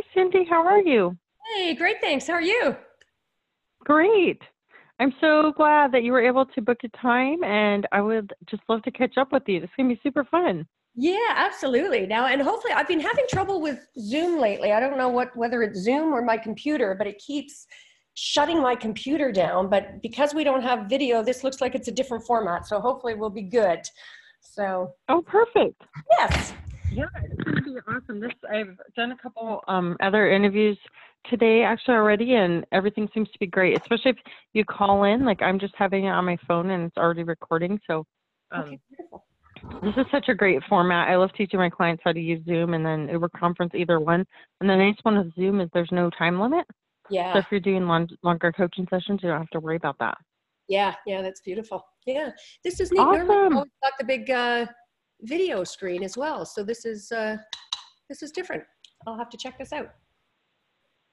Hi, Cindy. How are you? Hey, great. Thanks. How are you? Great. I'm so glad that you were able to book a time, and I would just love to catch up with you. It's going to be super fun. Yeah, absolutely. Now, and hopefully, I've been having trouble with Zoom lately. I don't know what whether it's Zoom or my computer, but it keeps shutting my computer down. But because we don't have video, this looks like it's a different format. So hopefully, we'll be good. So. Oh, perfect. Yes. Yeah, it's going to be awesome. This I've done a couple um, other interviews today actually already, and everything seems to be great. Especially if you call in, like I'm just having it on my phone and it's already recording. So um, Okay, this is such a great format. I love teaching my clients how to use Zoom and then Uber Conference, either one. And the nice one with Zoom is there's no time limit. Yeah. So if you're doing long, longer coaching sessions, you don't have to worry about that. Yeah. Yeah. That's beautiful. Yeah. This is neat. Normally, Awesome. Always got the big uh, video screen as well. So this is uh, this is different. I'll have to check this out.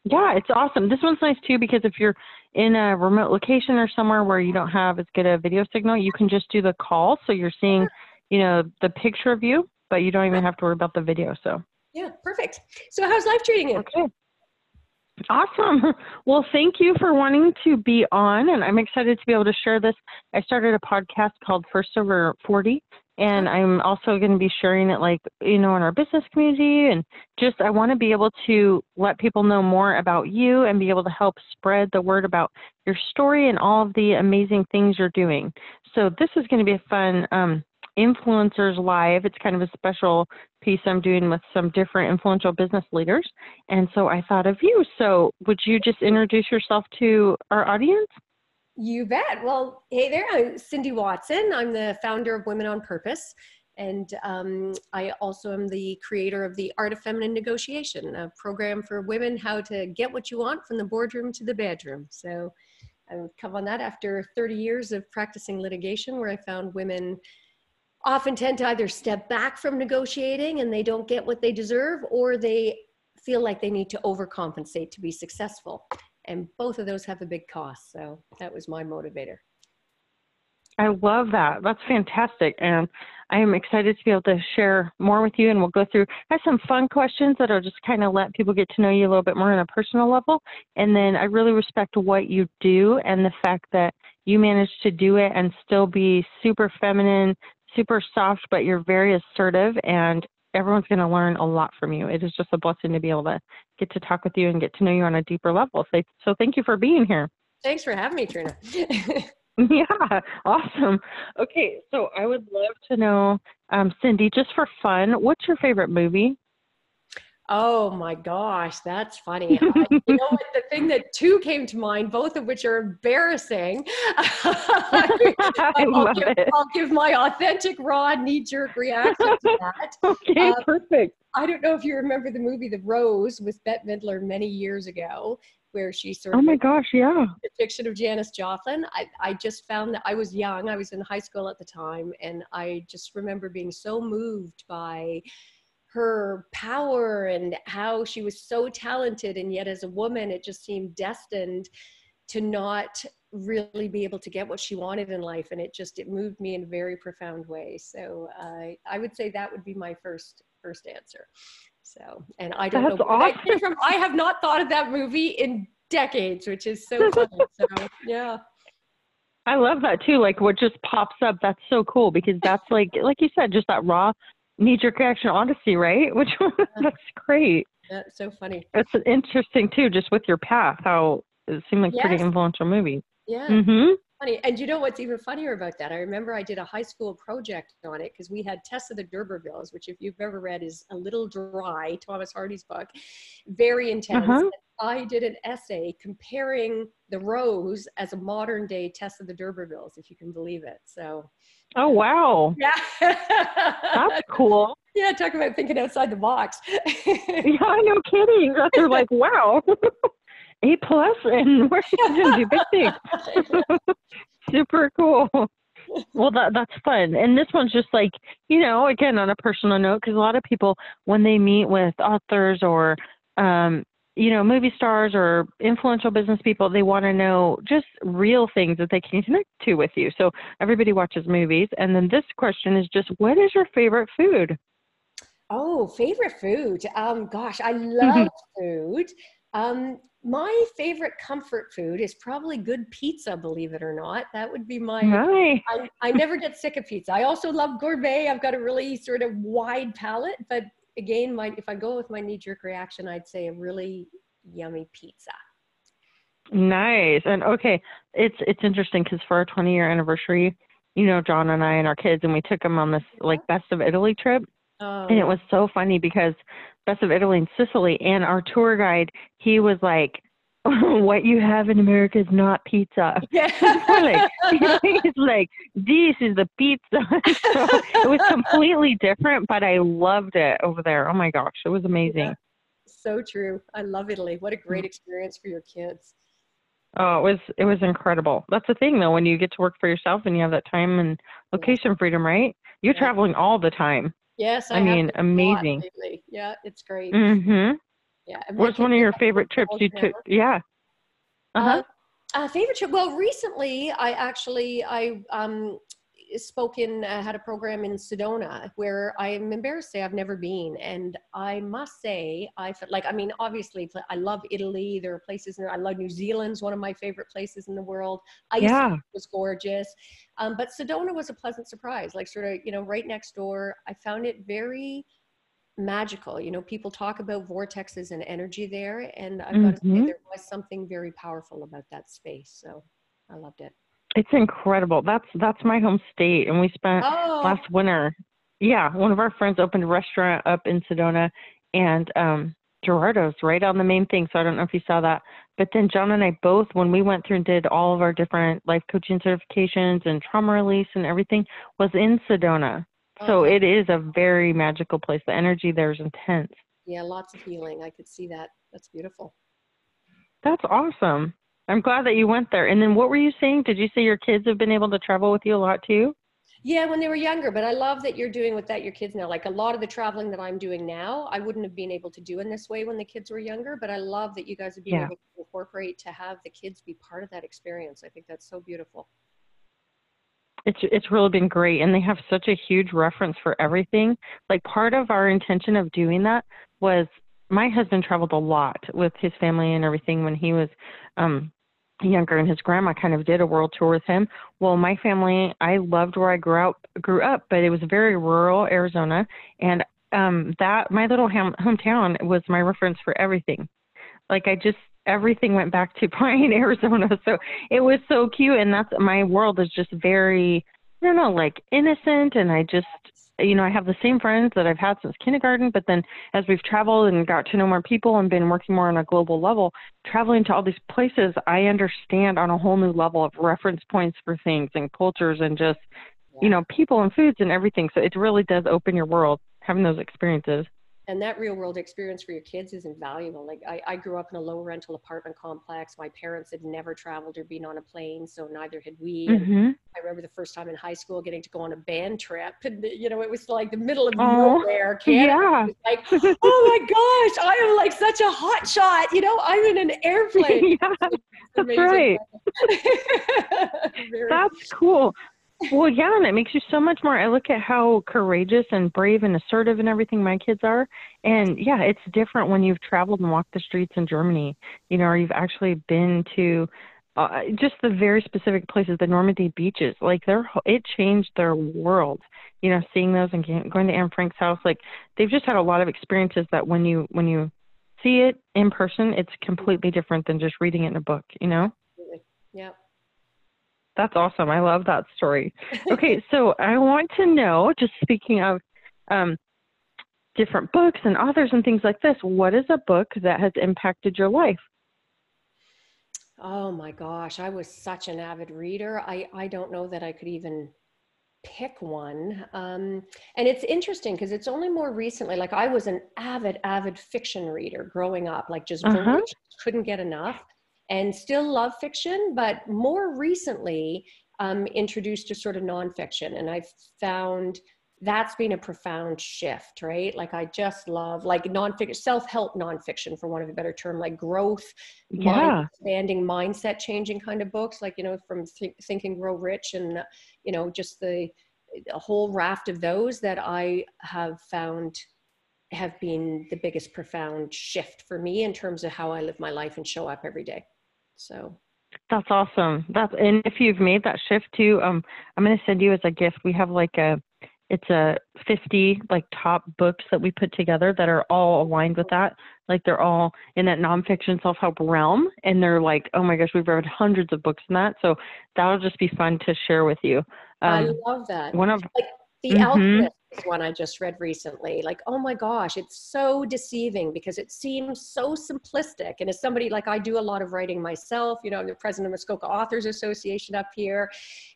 Yeah, it's awesome. This one's nice too because if you're in a remote location or somewhere where you don't have as good a video signal, you can just do the call. So you're seeing, you know, the picture of you, but you don't even have to worry about the video. So, Yeah. Perfect. So how's life treating you? okay. Awesome. Well, thank you for wanting to be on, and I'm excited to be able to share this. I started a podcast called First Over 40, and I'm also going to be sharing it, like, you know, in our business community. And just, I want to be able to let people know more about you and be able to help spread the word about your story and all of the amazing things you're doing. So, this is going to be a fun um, influencers live. It's kind of a special piece I'm doing with some different influential business leaders. And so I thought of you. So would you just introduce yourself to our audience? You bet. Well, hey there. I'm Cindy Watson. I'm the founder of Women on Purpose. And um, I also am the creator of the Art of Feminine Negotiation, a program for women how to get what you want from the boardroom to the bedroom. So I would come on that after 30 years of practicing litigation, where I found women often tend to either step back from negotiating and they don't get what they deserve, or they feel like they need to overcompensate to be successful. And both of those have a big cost. So that was my motivator. I love that. That's fantastic. And I am excited to be able to share more with you. And we'll go through, I have some fun questions that'll just kind of let people get to know you a little bit more on a personal level. And then I really respect what you do and the fact that you managed to do it and still be super feminine, super soft, but you're very assertive. And everyone's going to learn a lot from you. It is just a blessing to be able to get to talk with you and get to know you on a deeper level. So, so thank you for being here. Thanks for having me, Trina. Yeah, awesome. Okay, so I would love to know, um, Cindy, just for fun, what's your favorite movie? Oh my gosh, that's funny. I, you know what? The thing that two came to mind, both of which are embarrassing. I I'll, love give, it. I'll give my authentic, raw, knee jerk reaction to that. Okay, Uh, perfect. I don't know if you remember the movie The Rose with Bette Midler many years ago, where she sort of. Oh my gosh, yeah. depiction of Janis Joplin. I, I just found that I was young. I was in high school at the time. And I just remember being so moved by her power and how she was so talented. And yet, as a woman, it just seemed destined to not really be able to get what she wanted in life. And it just, it moved me in a very profound way. So I I would say that would be my first, first answer. So, and I don't That's know awesome. from. I have not thought of that movie in decades, which is so funny. So yeah. I love that too. Like what just pops up, that's so cool because that's like, like you said, just that raw knee-jerk reaction honesty, right? Which that's great. That's so funny. It's interesting too, just with your path, how it seemed like pretty influential movie. Yeah. Mm-hmm. Funny. And you know what's even funnier about that? I remember I did a high school project on it because we had Tess of the D'Urbervilles, which if you've ever read is a little dry, Thomas Hardy's book, very intense. Uh-huh. I did an essay comparing the Rose as a modern day Tess of the D'Urbervilles, if you can believe it. So Oh wow, yeah. that's cool. yeah, talk about thinking outside the box. Yeah, no kidding. They're like, wow, A plus, and we're going to do big things. Super cool. Well, that that's fun, and this one's just like you know, again on a personal note, because a lot of people when they meet with authors or um, you know, movie stars or influential business people, they want to know just real things that they can connect to with you. So everybody watches movies, and then this question is just, what is your favorite food? Oh, favorite food. Um, gosh, I love food. Um, my favorite comfort food is probably good pizza, believe it or not. That would be my. Nice. I, I never get sick of pizza. I also love gourmet. I've got a really sort of wide palate, but again, my if I go with my knee jerk reaction, I'd say a really yummy pizza. Nice. And okay, it's it's interesting because for our 20 year anniversary, you know, John and I and our kids, and we took them on this like best of Italy trip. Oh, And it was so funny because Best of Italy and Sicily, and our tour guide, he was like, "What you have in America is not pizza." yeah. like, he's like, "This is the pizza." so it was completely different, but I loved it over there. Oh my gosh, it was amazing. so true. I love Italy. What a great Mm. experience for your kids. Oh, it was it was incredible. That's the thing though, when you get to work for yourself and you have that time and location freedom, right? You're Yeah. traveling all the time. Yes, I, I mean, been a lot amazing. Yeah, it's great. Mhm. Yeah. What's one of your favorite trips you took? Yeah. Uh-huh. Uh, uh, favorite trip. Well, recently I actually I um, spoke in uh, had a program in Sedona where I am embarrassed to say I've never been, and I must say I felt like I mean obviously I love Italy. There are places in I love New Zealand's one of my favorite places in the world. Iceland yeah. was gorgeous, um, but Sedona was a pleasant surprise. Like sort of you know right next door. I found it very magical. You know, people talk about vortexes and energy there, and I've got to say there was something very powerful about that space. So I loved it. It's incredible. That's that's my home state and we spent Oh, last winter. Yeah, one of our friends opened a restaurant up in Sedona and um Gerardo's right on the main thing, so I don't know if you saw that. But then John and I both when we went through and did all of our different life coaching certifications and trauma release and everything was in Sedona. So oh, it is a very magical place. The energy there is intense. yeah, lots of healing. I could see that. That's beautiful. That's awesome. I'm glad that you went there. And then what were you saying? Did you say your kids have been able to travel with you a lot too? Yeah, when they were younger, but I love that you're doing with that your kids now. Like a lot of the traveling that I'm doing now, I wouldn't have been able to do in this way when the kids were younger. But I love that you guys have been Yeah. able to incorporate to have the kids be part of that experience. I think that's so beautiful. It's it's really been great and they have such a huge reference for everything. Like part of our intention of doing that was my husband traveled a lot with his family and everything when he was um younger and his grandma kind of did a world tour with him. Well, my family, I loved where I grew up grew up, but it was very rural Arizona and um that my little ham, hometown was my reference for everything. Like I just everything went back to Pine, Arizona. So it was so cute and that's my world is just very I don't know, like innocent and I just you know, I have the same friends that I've had since kindergarten, but then as we've traveled and got to know more people and been working more on a global level, traveling to all these places, I understand on a whole new level of reference points for things and cultures and just, you know, people and foods and everything. So it really does open your world having those experiences. And that real world experience for your kids is invaluable. Like I, I grew up in a low rental apartment complex. My parents had never traveled or been on a plane, so neither had we. And hmm I remember the first time in high school getting to go on a band trip, and you know it was like the middle of Oh, nowhere, Canada. Yeah. Like, oh my gosh, I am like such a hot shot. You know, I'm in an airplane. yeah, that's right. That's cool. Well, yeah, and it makes you so much more. I look at how courageous and brave and assertive and everything my kids are. And yeah, it's different when you've traveled and walked the streets in Germany, you know, or you've actually been to uh, just the very specific places, the Normandy beaches. Like, they're, it changed their world. You know, seeing those and going to Anne Frank's house, like they've just had a lot of experiences that when you when you see it in person, it's completely different than just reading it in a book. You know. yeah. That's awesome. I love that story. Okay, so I want to know, just speaking of um, different books and authors and things like this, what is a book that has impacted your life? Oh my gosh, I was such an avid reader. I, I don't know that I could even pick one. Um, and it's interesting because it's only more recently, like I was an avid, avid fiction reader growing up, like just Uh-huh. couldn't get enough and still love fiction, but more recently um, introduced to sort of nonfiction. And I've found that's been a profound shift, right? Like I just love like nonfiction, self-help nonfiction, for want of a better term, like growth, Yeah. mind expanding, mindset changing kind of books, like you know, from Think, Think and Grow Rich, and you know, just the a whole raft of those that I have found have been the biggest profound shift for me in terms of how I live my life and show up every day. So that's awesome. That's and if you've made that shift too, um, I'm gonna send you as a gift. We have like a it's a 50 like top books that we put together that are all aligned with that like they're all in that nonfiction self-help realm and they're like oh my gosh we've read hundreds of books in that so that'll just be fun to share with you um, i love that one of like the mm-hmm. One I just read recently. Like, oh my gosh, it's so deceiving because it seems so simplistic. And as somebody like I do a lot of writing myself, you know, I'm the president of Muskoka Authors Association up here.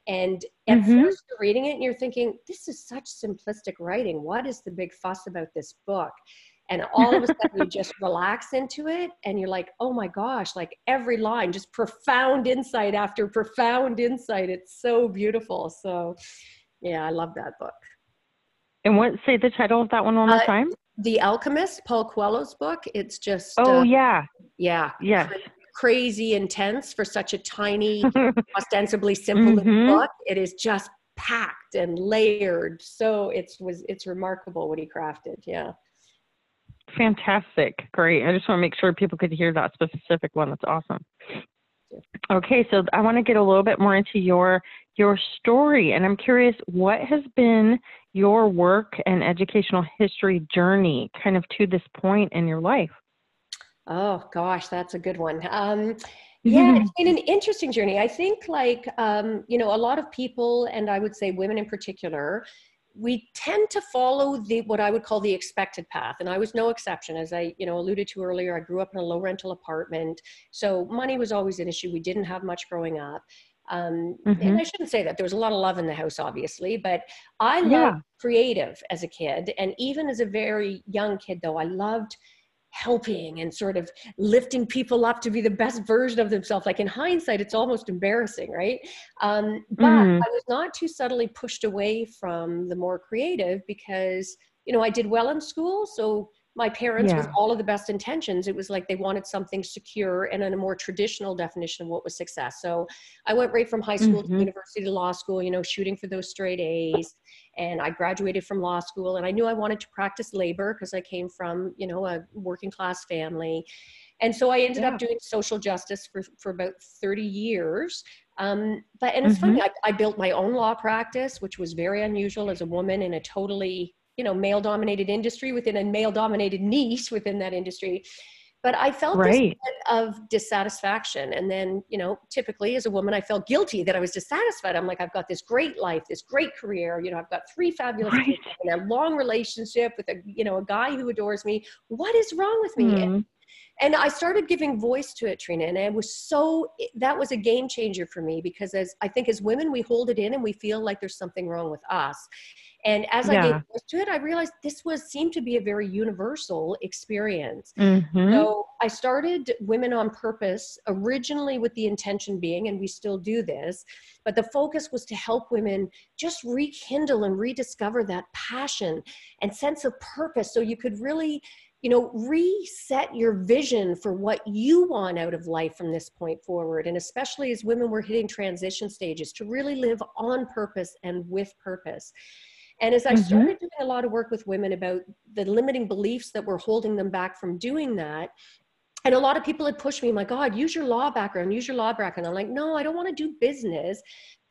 And at mm-hmm. first you're reading it and you're thinking, this is such simplistic writing. What is the big fuss about this book? And all of a sudden you just relax into it and you're like, oh my gosh, like every line, just profound insight after profound insight. It's so beautiful. So yeah, I love that book. And what say the title of that one one more uh, time? The Alchemist, Paul Coelho's book. It's just Oh uh, yeah. Yeah. Yes. Crazy intense for such a tiny, ostensibly simple mm-hmm. book. It is just packed and layered. So it's was it's remarkable what he crafted. Yeah. Fantastic. Great. I just want to make sure people could hear that specific one. That's awesome. Okay, so I want to get a little bit more into your your story, and I'm curious what has been your work and educational history journey, kind of to this point in your life. Oh gosh, that's a good one. Um, yeah, it's been an interesting journey. I think, like um, you know, a lot of people, and I would say women in particular, we tend to follow the what I would call the expected path, and I was no exception. As I you know alluded to earlier, I grew up in a low rental apartment, so money was always an issue. We didn't have much growing up. Um, mm-hmm. And I shouldn't say that there was a lot of love in the house, obviously, but I loved yeah. creative as a kid, and even as a very young kid, though I loved helping and sort of lifting people up to be the best version of themselves. Like in hindsight, it's almost embarrassing, right? Um, but mm. I was not too subtly pushed away from the more creative because, you know, I did well in school. So my parents, yeah. with all of the best intentions, it was like they wanted something secure and in a more traditional definition of what was success. So I went right from high school mm-hmm. to university to law school, you know, shooting for those straight A's. And I graduated from law school and I knew I wanted to practice labor because I came from, you know, a working class family. And so I ended yeah. up doing social justice for, for about 30 years. Um, but, and it's mm-hmm. funny, I, I built my own law practice, which was very unusual as a woman in a totally you know male dominated industry within a male dominated niche within that industry but i felt right. this of dissatisfaction and then you know typically as a woman i felt guilty that i was dissatisfied i'm like i've got this great life this great career you know i've got three fabulous right. kids and a long relationship with a you know a guy who adores me what is wrong with me mm. and, and i started giving voice to it trina and it was so that was a game changer for me because as i think as women we hold it in and we feel like there's something wrong with us and as yeah. I gave voice to it, I realized this was seemed to be a very universal experience. Mm-hmm. So I started Women on Purpose originally with the intention being, and we still do this, but the focus was to help women just rekindle and rediscover that passion and sense of purpose so you could really you know reset your vision for what you want out of life from this point forward and especially as women were hitting transition stages to really live on purpose and with purpose and as I mm-hmm. started doing a lot of work with women about the limiting beliefs that were holding them back from doing that, and a lot of people had pushed me, my God, use your law background, use your law background. I'm like, no, I don't want to do business.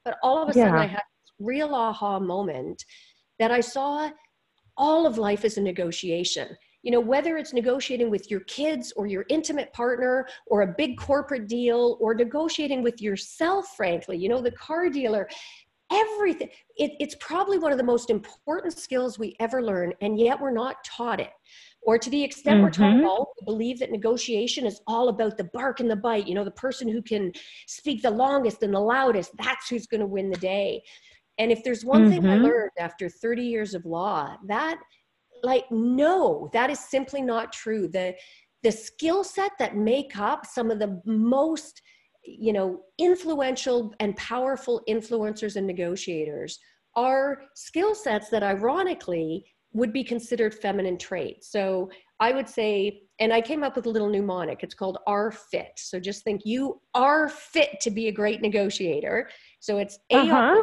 But all of a yeah. sudden, I had this real aha moment that I saw all of life as a negotiation. You know, whether it's negotiating with your kids or your intimate partner or a big corporate deal or negotiating with yourself, frankly, you know, the car dealer, everything it, it's probably one of the most important skills we ever learn and yet we're not taught it or to the extent mm-hmm. we're taught it all we believe that negotiation is all about the bark and the bite you know the person who can speak the longest and the loudest that's who's going to win the day and if there's one mm-hmm. thing i mm-hmm. learned after 30 years of law that like no that is simply not true. The the skill set that make up some of the most you know influential and powerful influencers and negotiators are skill sets that ironically would be considered feminine traits. So i would say and i came up with a little mnemonic. It's called are fit. So just think you are fit to be a great negotiator. So it's uh-huh.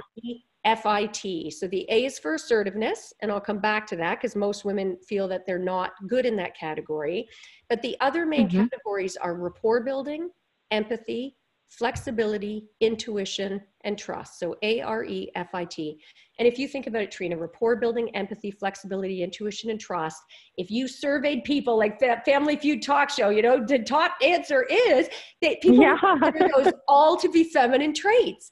FIT. So the A is for assertiveness, and I'll come back to that because most women feel that they're not good in that category. But the other main mm-hmm. categories are rapport building, empathy, flexibility, intuition, and trust. So A R E F I T. And if you think about it, Trina, rapport building, empathy, flexibility, intuition, and trust, if you surveyed people like that Family Feud talk show, you know, the top answer is that people yeah. consider those all to be feminine traits.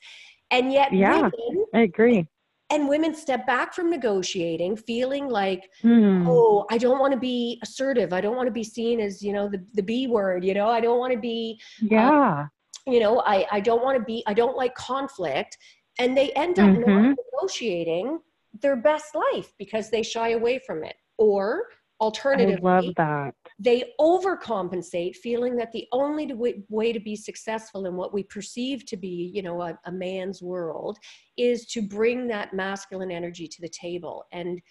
And yet, yeah, women, I agree. And women step back from negotiating, feeling like, mm. oh, I don't want to be assertive. I don't want to be seen as, you know, the, the B word, you know, I don't want to be, uh, yeah. you know, I, I don't want to be, I don't like conflict. And they end up mm-hmm. not negotiating their best life because they shy away from it. Or alternatively, I love that. they overcompensate feeling that the only way to be successful in what we perceive to be you know a, a, man's world is to bring that masculine energy to the table. And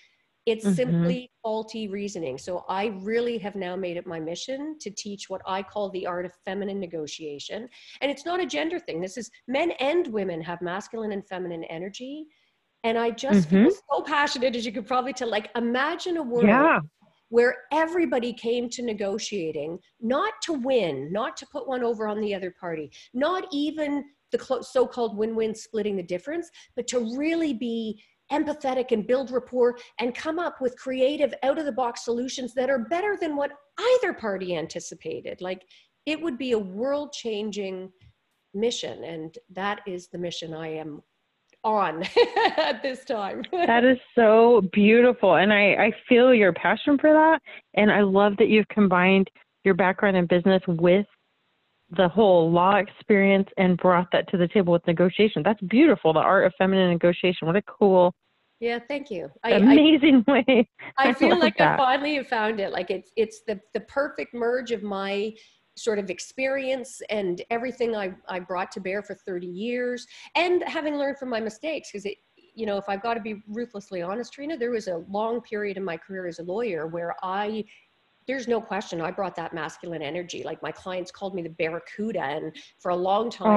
it's mm-hmm. simply faulty reasoning. So i really have now made it my mission to teach what i call the art of feminine negotiation. And it's not a gender thing. This is men and women have masculine and feminine energy. And i just mm-hmm. feel so passionate as you could probably tell like imagine a world yeah where everybody came to negotiating not to win, not to put one over on the other party, not even the so called win win splitting the difference, but to really be empathetic and build rapport and come up with creative out of the box solutions that are better than what either party anticipated. Like it would be a world changing mission. And that is the mission I am on at this time. that is so beautiful. And I, I feel your passion for that. And I love that you've combined your background in business with the whole law experience and brought that to the table with negotiation. That's beautiful. The art of feminine negotiation. What a cool. Yeah, thank you. I, amazing I, way. I feel like that. I finally have found it. Like it's it's the the perfect merge of my sort of experience and everything I, I brought to bear for 30 years and having learned from my mistakes because it you know if i've got to be ruthlessly honest trina there was a long period in my career as a lawyer where i there's no question i brought that masculine energy like my clients called me the barracuda and for a long time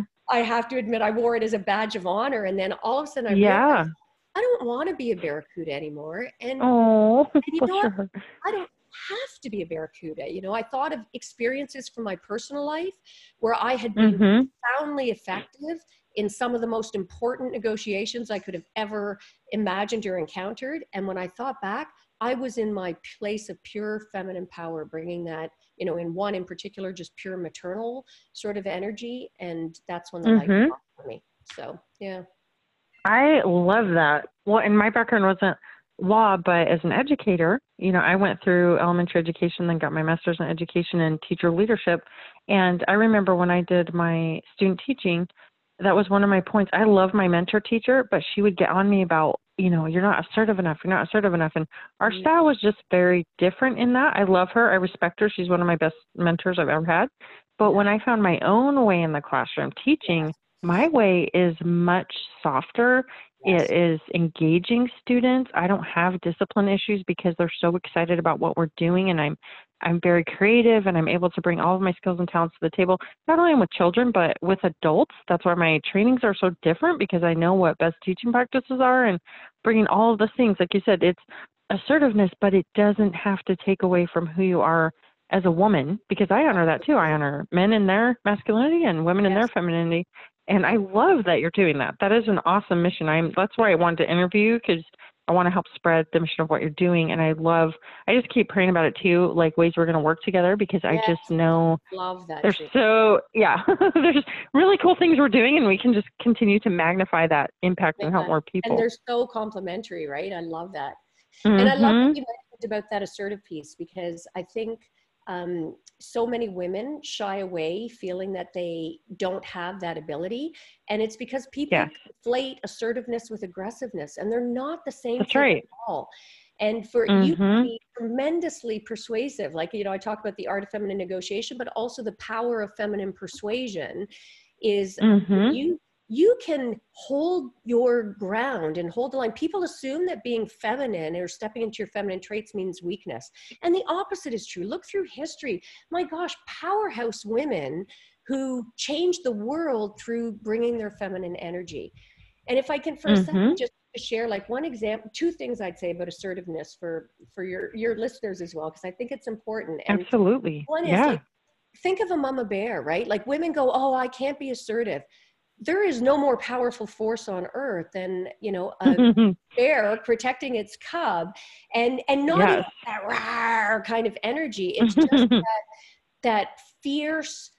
Aww. i have to admit i wore it as a badge of honor and then all of a sudden i yeah. realized I don't want to be a barracuda anymore. And, oh, and you know? I don't have to be a barracuda. You know, I thought of experiences from my personal life where I had been mm-hmm. profoundly effective in some of the most important negotiations I could have ever imagined or encountered. And when I thought back, I was in my place of pure feminine power, bringing that, you know, in one in particular, just pure maternal sort of energy. And that's when the mm-hmm. light for me. So, yeah. I love that. Well, and my background wasn't law, but as an educator, you know, I went through elementary education, then got my master's in education and teacher leadership. And I remember when I did my student teaching, that was one of my points. I love my mentor teacher, but she would get on me about, you know, you're not assertive enough, you're not assertive enough. And our mm-hmm. style was just very different in that. I love her, I respect her. She's one of my best mentors I've ever had. But when I found my own way in the classroom teaching, my way is much softer it is engaging students. I don't have discipline issues because they're so excited about what we're doing and I'm I'm very creative and I'm able to bring all of my skills and talents to the table, not only with children, but with adults. That's why my trainings are so different because I know what best teaching practices are and bringing all of the things. Like you said, it's assertiveness, but it doesn't have to take away from who you are as a woman because I honor that too. I honor men in their masculinity and women yes. in their femininity and I love that you're doing that. That is an awesome mission. I'm that's why I wanted to interview you because I want to help spread the mission of what you're doing. And I love. I just keep praying about it too, like ways we're going to work together because yes. I just know love that. There's so yeah, there's really cool things we're doing, and we can just continue to magnify that impact and help more people. And they're so complementary, right? I love that. Mm-hmm. And I love what mm-hmm. you mentioned about that assertive piece because I think um, so many women shy away feeling that they don't have that ability and it's because people yeah. conflate assertiveness with aggressiveness and they're not the same That's right. at all and for mm-hmm. you to mm-hmm. be tremendously persuasive like you know i talk about the art of feminine negotiation but also the power of feminine persuasion is mm-hmm. you you can hold your ground and hold the line. People assume that being feminine or stepping into your feminine traits means weakness. And the opposite is true. Look through history. My gosh, powerhouse women who changed the world through bringing their feminine energy. And if I can for a Mhm. second just share like one example, two things I'd say about assertiveness for for your your listeners as well, because I think it's important. And Absolutely. one is yeah. like think of a mama bear, right? Like women go, "Oh, I can't be assertive." There is no more powerful force on earth than you know a bear protecting its cub, and and not yes. that rawr kind of energy. It's just that that fierce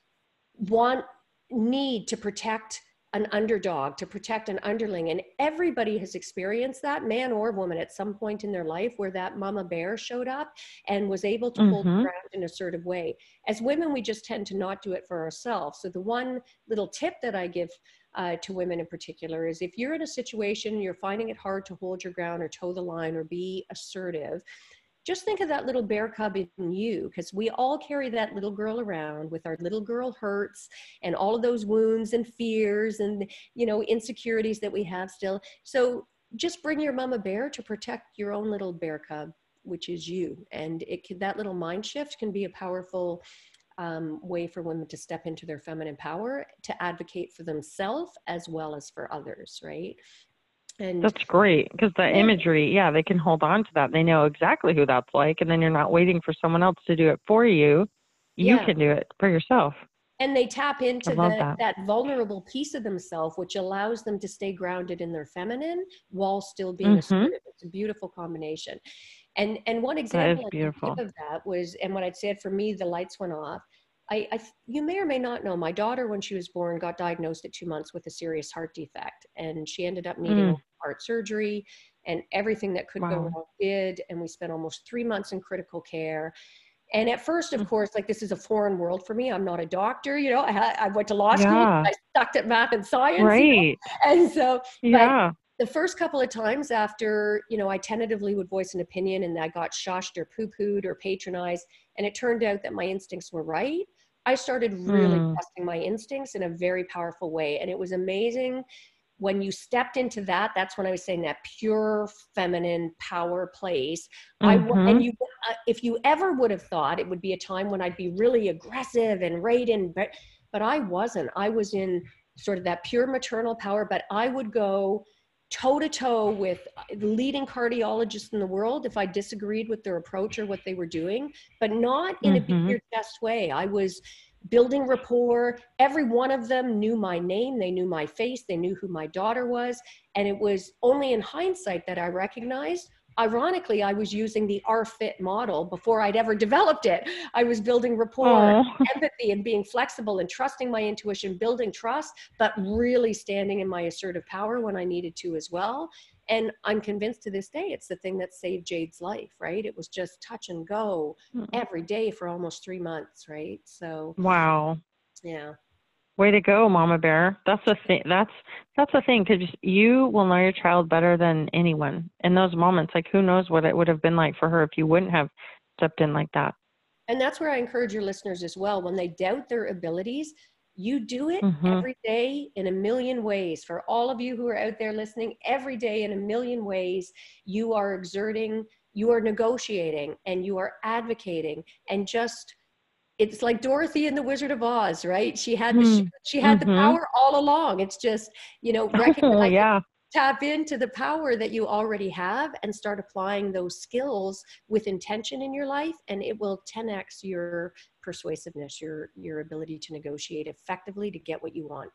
want need to protect an underdog to protect an underling and everybody has experienced that man or woman at some point in their life where that mama bear showed up and was able to hold the Mhm. ground in an assertive way as women we just tend to not do it for ourselves so the one little tip that i give uh, to women in particular is if you're in a situation you're finding it hard to hold your ground or toe the line or be assertive just think of that little bear cub in you because we all carry that little girl around with our little girl hurts and all of those wounds and fears and you know insecurities that we have still. So just bring your mama bear to protect your own little bear cub which is you. And it can that little mind shift can be a powerful um, way for women to step into their feminine power to advocate for themselves as well as for others right and That's great because the imagery, yeah, they can hold on to that. They know exactly who that's like, and then you're not waiting for someone else to do it for you. You Yeah. can do it for yourself. and they tap into the, that. that. vulnerable piece of themselves which allows them to stay grounded in their feminine while still being Mhm. assertive it's a beautiful combination and and one example I give of that was and what i'd said for me the lights went off I, I you may or may not know my daughter when she was born got diagnosed at two months with a serious heart defect and she ended up needing Mm. heart surgery and everything that could go wrong did and we spent almost three months in critical care and at first, of Mm. course, like this is a foreign world for me. I'm not a doctor, you know. I, I went to law school. Yeah. I sucked at math and science, you know, Right. and so Yeah. the first couple of times after, you know, I tentatively would voice an opinion and I got shushed or poo-pooed or patronized, and it turned out that my instincts were right. I started really Hmm. trusting my instincts in a very powerful way, and it was amazing when you stepped into that. That's when I was saying that pure feminine power place. I w- Mhm. and you, uh, if you ever would have thought it would be a time when I'd be really aggressive and right in, but but I wasn't. I was in sort of that pure maternal power, but I would go toe to toe with the leading cardiologists in the world if I disagreed with their approach or what they were doing, but not in a Mhm. beat your chest way. I was building rapport. Every one of them knew my name, they knew my face, they knew who my daughter was. And it was only in hindsight that I recognized. Ironically, I was using the RFIT model before I'd ever developed it. I was building rapport empathy and being flexible and trusting my intuition, building trust, but really standing in my assertive power when I needed to as well. And I'm convinced to this day it's the thing that saved Jade's life, right? It was just touch and go Mm. every day for almost three months, right? So, Wow. yeah. Way to go, Mama Bear. That's the thing. That's that's the thing because you will know your child better than anyone in those moments. Like, who knows what it would have been like for her if you wouldn't have stepped in like that. And that's where I encourage your listeners as well. When they doubt their abilities, you do it Mhm. every day in a million ways. For all of you who are out there listening, every day in a million ways, you are exerting, you are negotiating, and you are advocating, and just it's like Dorothy in the Wizard of Oz, right? She had the Mm. she had the Mhm. power all along. It's just you know recognize yeah. tap into the power that you already have and start applying those skills with intention in your life and it will 10x your persuasiveness your your ability to negotiate effectively to get what you want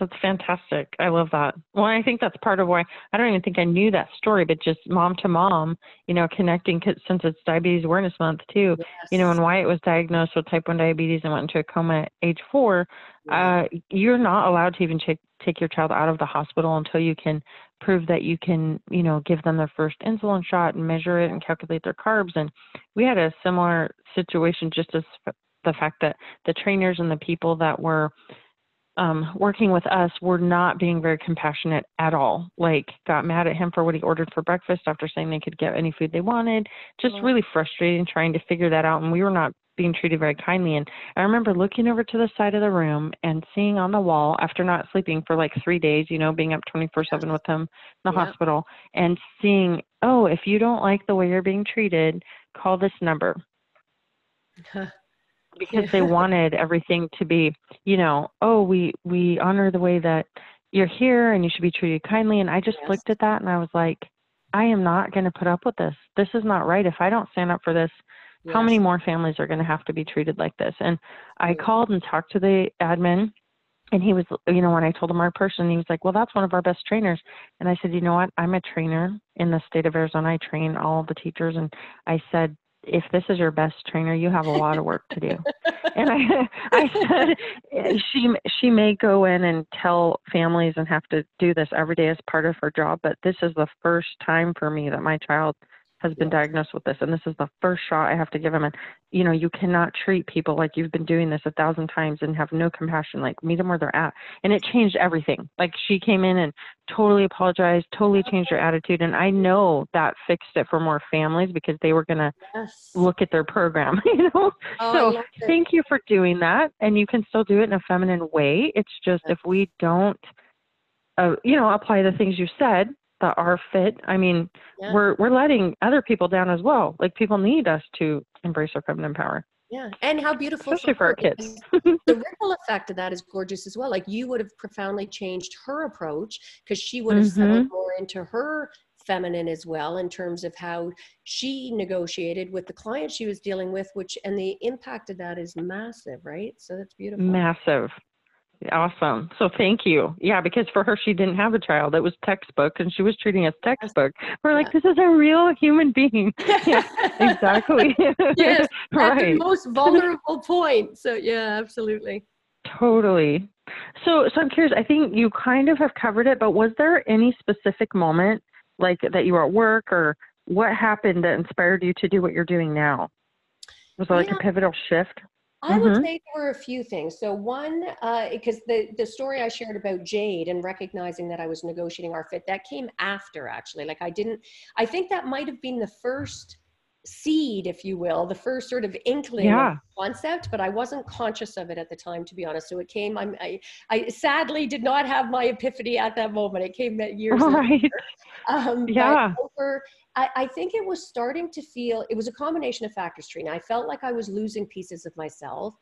That's fantastic. I love that. Well, I think that's part of why I don't even think I knew that story, but just mom to mom, you know, connecting since it's Diabetes Awareness Month too. You know, Yes. and Wyatt was diagnosed with type 1 diabetes and went into a coma at age four. Yeah. Uh, you're not allowed to even take take your child out of the hospital until you can prove that you can, you know, give them their first insulin shot and measure it and calculate their carbs. And we had a similar situation, just as f- the fact that the trainers and the people that were um, working with us were not being very compassionate at all. Like, got mad at him for what he ordered for breakfast after saying they could get any food they wanted. Just Oh. really frustrating trying to figure that out. And we were not being treated very kindly. And I remember looking over to the side of the room and seeing on the wall, after not sleeping for like three days, you know, being up 24 7 with him in the Yeah. hospital, and seeing, oh, if you don't like the way you're being treated, call this number because they wanted everything to be you know oh we we honor the way that you're here and you should be treated kindly. And I just Yes. looked at that and I was like, I am not going to put up with this. This is not right. If I don't stand up for this, how many more families are going to have to be treated like this? And I called and talked to the admin, and he was, you know, when I told him our person, he was like, Well, that's one of our best trainers. And I said, You know what? I'm a trainer in the state of Arizona. I train all the teachers. And I said, If this is your best trainer, you have a lot of work to do. and I, I said, "Eh, she she may go in and tell families and have to do this every day as part of her job, but this is the first time for me that my child has been Yes. diagnosed with this, and this is the first shot I have to give him. And you know, you cannot treat people like you've been doing this a thousand times and have no compassion. Like meet them where they're at, and it changed everything. Like she came in and totally apologized, totally changed her attitude, and I know that fixed it for more families because they were gonna Yes. look at their program. You know, Oh, so thank you for doing that and you can still do it in a feminine way it's just if we don't uh, you know apply the things you said that are fit i mean Yeah. we're we're letting other people down as well like people need us to embrace our feminine power Yeah, and how beautiful especially for our kids the ripple effect of that is gorgeous as well. Like you would have profoundly changed her approach because she would have settled Mm-hmm. more into her feminine as well in terms of how she negotiated with the client she was dealing with, which and the impact of that is massive, right? So that's beautiful. massive awesome so thank you yeah because for her she didn't have a child it was textbook and she was treating us textbook we're like this is a real human being yeah exactly Yes, At the right most vulnerable point. So yeah, absolutely. Totally. So, so I'm curious. I think you kind of have covered it, but was there any specific moment, like that you were at work, or what happened that inspired you to do what you're doing now? Was there like Yeah. a pivotal shift? I would Mhm. say there were a few things. So one, because the the story I shared about Jade and recognizing that I was negotiating our fit, that came after actually. Like I didn't. I think that might have been the first seed, if you will, the first sort of inkling Yeah. of concept, but I wasn't conscious of it at the time, to be honest. So it came. I'm, I, I sadly did not have my epiphany at that moment. It came years later. Right. Um, Yeah. over, I, I think it was starting to feel, it was a combination of factors, Trina. I felt like I was losing pieces of myself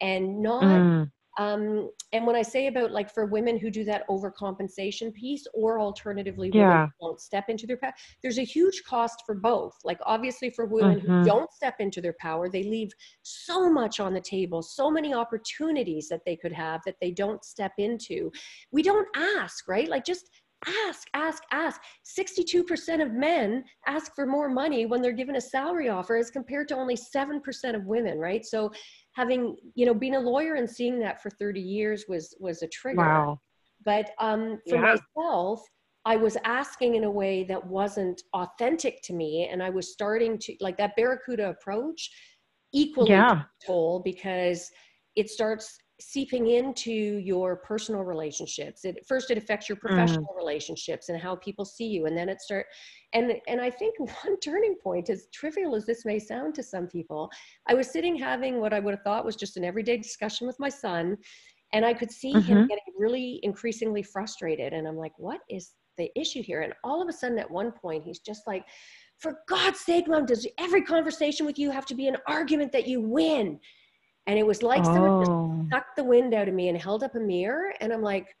and not, Mm, um, and when I say about like for women who do that overcompensation piece or alternatively Yeah. women who don't step into their power, there's a huge cost for both. Like obviously for women Mhm. who don't step into their power, they leave so much on the table, so many opportunities that they could have that they don't step into. We don't ask, right? Like just ask, ask, ask. 62% of men ask for more money when they're given a salary offer as compared to only 7% of women, right? So having, you know, being a lawyer and seeing that for 30 years was was a trigger. wow. But um, for Yeah. myself, I was asking in a way that wasn't authentic to me. And I was starting to like that Barracuda approach equally Yeah. toll because it starts seeping into your personal relationships. It first it affects your professional relationships and how people see you. And then it start and and I think one turning point, as trivial as this may sound to some people, I was sitting having what I would have thought was just an everyday discussion with my son. And I could see him Mhm. getting really increasingly frustrated. And I'm like, what is the issue here? And all of a sudden, at one point, he's just like, for God's sake, mom, does every conversation with you have to be an argument that you win? And it was like someone just Oh. sucked the wind out of me and held up a mirror. And I'm like,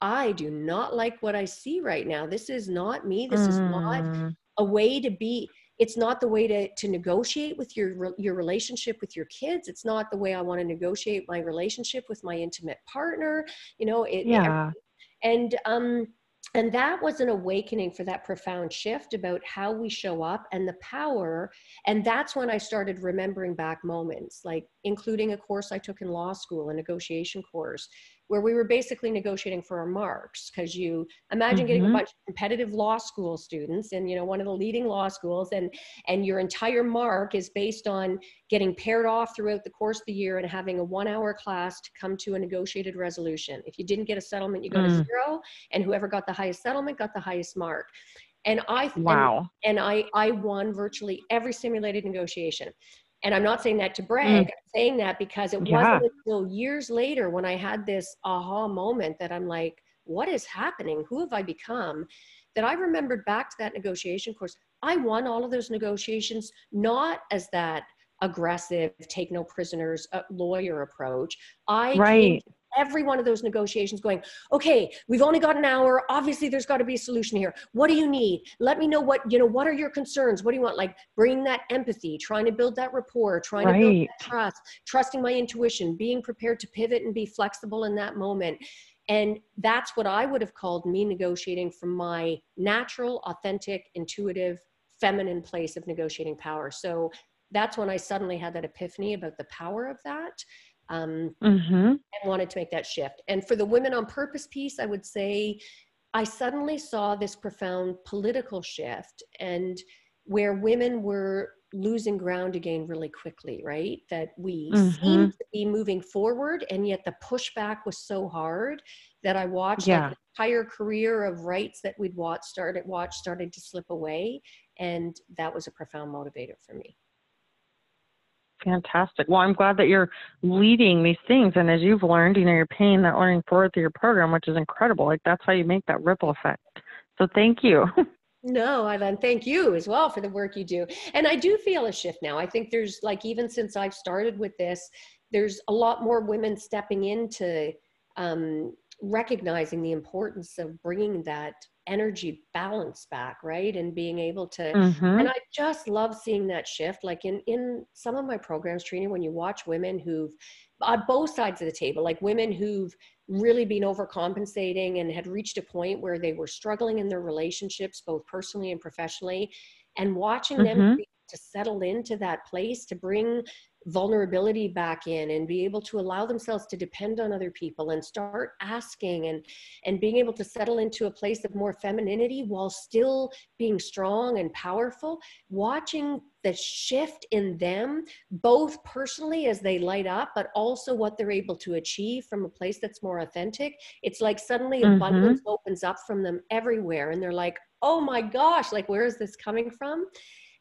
I do not like what I see right now. This is not me. This is not Mm, a way to be it's not the way to, to negotiate with your your relationship with your kids it's not the way i want to negotiate my relationship with my intimate partner you know it, Yeah. and um and that was an awakening for that profound shift about how we show up and the power and that's when i started remembering back moments like including a course i took in law school a negotiation course where we were basically negotiating for our marks because you imagine getting a Mhm. bunch of competitive law school students and you know one of the leading law schools and and your entire mark is based on getting paired off throughout the course of the year and having a one hour class to come to a negotiated resolution if you didn't get a settlement you go a Mm. zero and whoever got the highest settlement got the highest mark and i and- Wow. and I, I won virtually every simulated negotiation. And I'm not saying that to brag, I'm saying that because it Mm. Yeah. wasn't until years later when I had this aha moment that I'm like, what is happening? Who have I become? That I remembered back to that negotiation course. I won all of those negotiations, not as that aggressive, take no prisoners uh, lawyer approach. I Right. Every one of those negotiations going, okay, we've only got an hour. Obviously, there's got to be a solution here. What do you need? Let me know what, you know, what are your concerns? What do you want? Like bringing that empathy, trying to build that rapport, trying right. to build trust, trusting my intuition, being prepared to pivot and be flexible in that moment. And that's what I would have called me negotiating from my natural, authentic, intuitive, feminine place of negotiating power. So that's when I suddenly had that epiphany about the power of that um, mm-hmm. and wanted to make that shift. And for the women on purpose piece, I would say I suddenly saw this profound political shift and where women were losing ground again really quickly, right? That we mm-hmm. seemed to be moving forward, and yet the pushback was so hard that I watched yeah. like, the entire career of rights that we'd watched started watch started to slip away, and that was a profound motivator for me. Fantastic. Well, I'm glad that you're leading these things. And as you've learned, you know, you're paying that learning forward through your program, which is incredible. Like that's how you make that ripple effect. So thank you. No, Ilan, thank you as well for the work you do. And I do feel a shift now. I think there's like, even since I've started with this, there's a lot more women stepping into um, recognizing the importance of bringing that energy balance back right and being able to mm-hmm. and i just love seeing that shift like in in some of my programs training when you watch women who've on both sides of the table like women who've really been overcompensating and had reached a point where they were struggling in their relationships both personally and professionally and watching mm-hmm. them to settle into that place to bring vulnerability back in and be able to allow themselves to depend on other people and start asking and and being able to settle into a place of more femininity while still being strong and powerful watching the shift in them both personally as they light up but also what they're able to achieve from a place that's more authentic it's like suddenly mm-hmm. abundance opens up from them everywhere and they're like oh my gosh like where is this coming from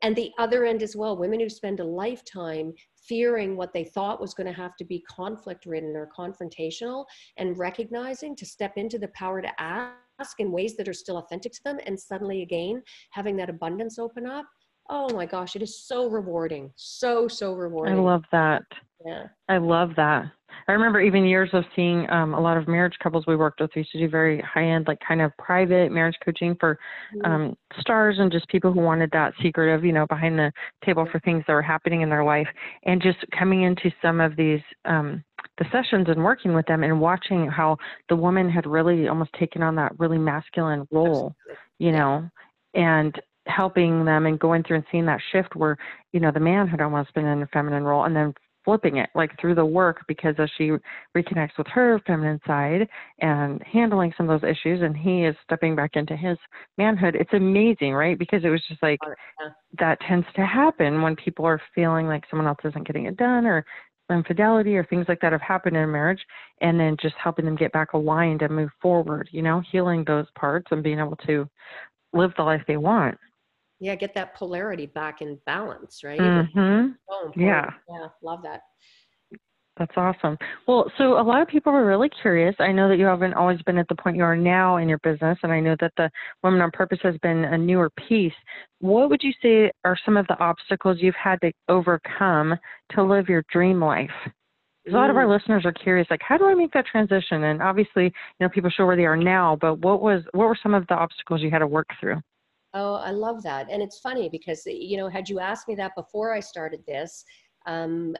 and the other end as well women who spend a lifetime fearing what they thought was going to have to be conflict ridden or confrontational and recognizing to step into the power to ask in ways that are still authentic to them and suddenly again having that abundance open up oh my gosh it is so rewarding so so rewarding i love that yeah i love that I remember even years of seeing um, a lot of marriage couples we worked with. We used to do very high end, like kind of private marriage coaching for mm-hmm. um, stars and just people who wanted that secretive, you know, behind the table for things that were happening in their life. And just coming into some of these um, the sessions and working with them and watching how the woman had really almost taken on that really masculine role, you know, and helping them and going through and seeing that shift where you know the man had almost been in a feminine role and then flipping it like through the work because as she reconnects with her feminine side and handling some of those issues and he is stepping back into his manhood it's amazing right? Because it was just like that tends to happen when people are feeling like someone else isn't getting it done or infidelity or things like that have happened in marriage and then just helping them get back aligned and move forward you know healing those parts and being able to live the life they want yeah get that polarity back in balance right mm-hmm. so yeah yeah love that that's awesome. Well, so a lot of people are really curious. I know that you haven't always been at the point you are now in your business, and I know that the Women on Purpose has been a newer piece. What would you say are some of the obstacles you've had to overcome to live your dream life? a lot of our listeners are curious, like, how do I make that transition? And obviously, you know, people show where they are now, but what was what were some of the obstacles you had to work through? Oh, I love that. And it's funny because, you know, had you asked me that before I started this, um,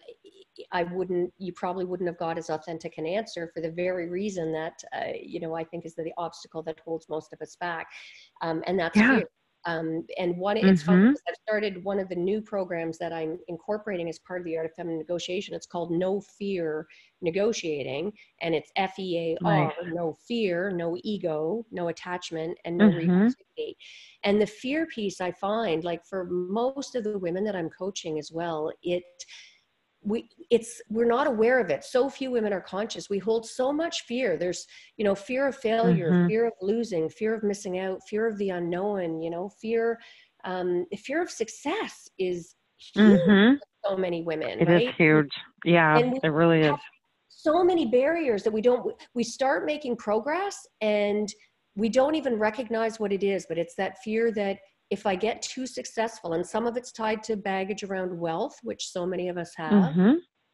I wouldn't, you probably wouldn't have got as authentic an answer for the very reason that, uh, you know, I think is the, the, obstacle that holds most of us back. Um, and that's yeah. fear. Um, and one, it's mm-hmm. fun I've started one of the new programs that I'm incorporating as part of the Art of Feminine Negotiation. It's called No Fear Negotiating, and it's F E A R, no fear, no ego, no attachment, and no mm-hmm. And the fear piece, I find, like for most of the women that I'm coaching as well, it we it's we're not aware of it so few women are conscious we hold so much fear there's you know fear of failure mm-hmm. fear of losing fear of missing out fear of the unknown you know fear um fear of success is huge mm-hmm. so many women It right? is huge yeah it really is so many barriers that we don't we start making progress and we don't even recognize what it is but it's that fear that if I get too successful, and some of it's tied to baggage around wealth, which so many of us have, mm-hmm.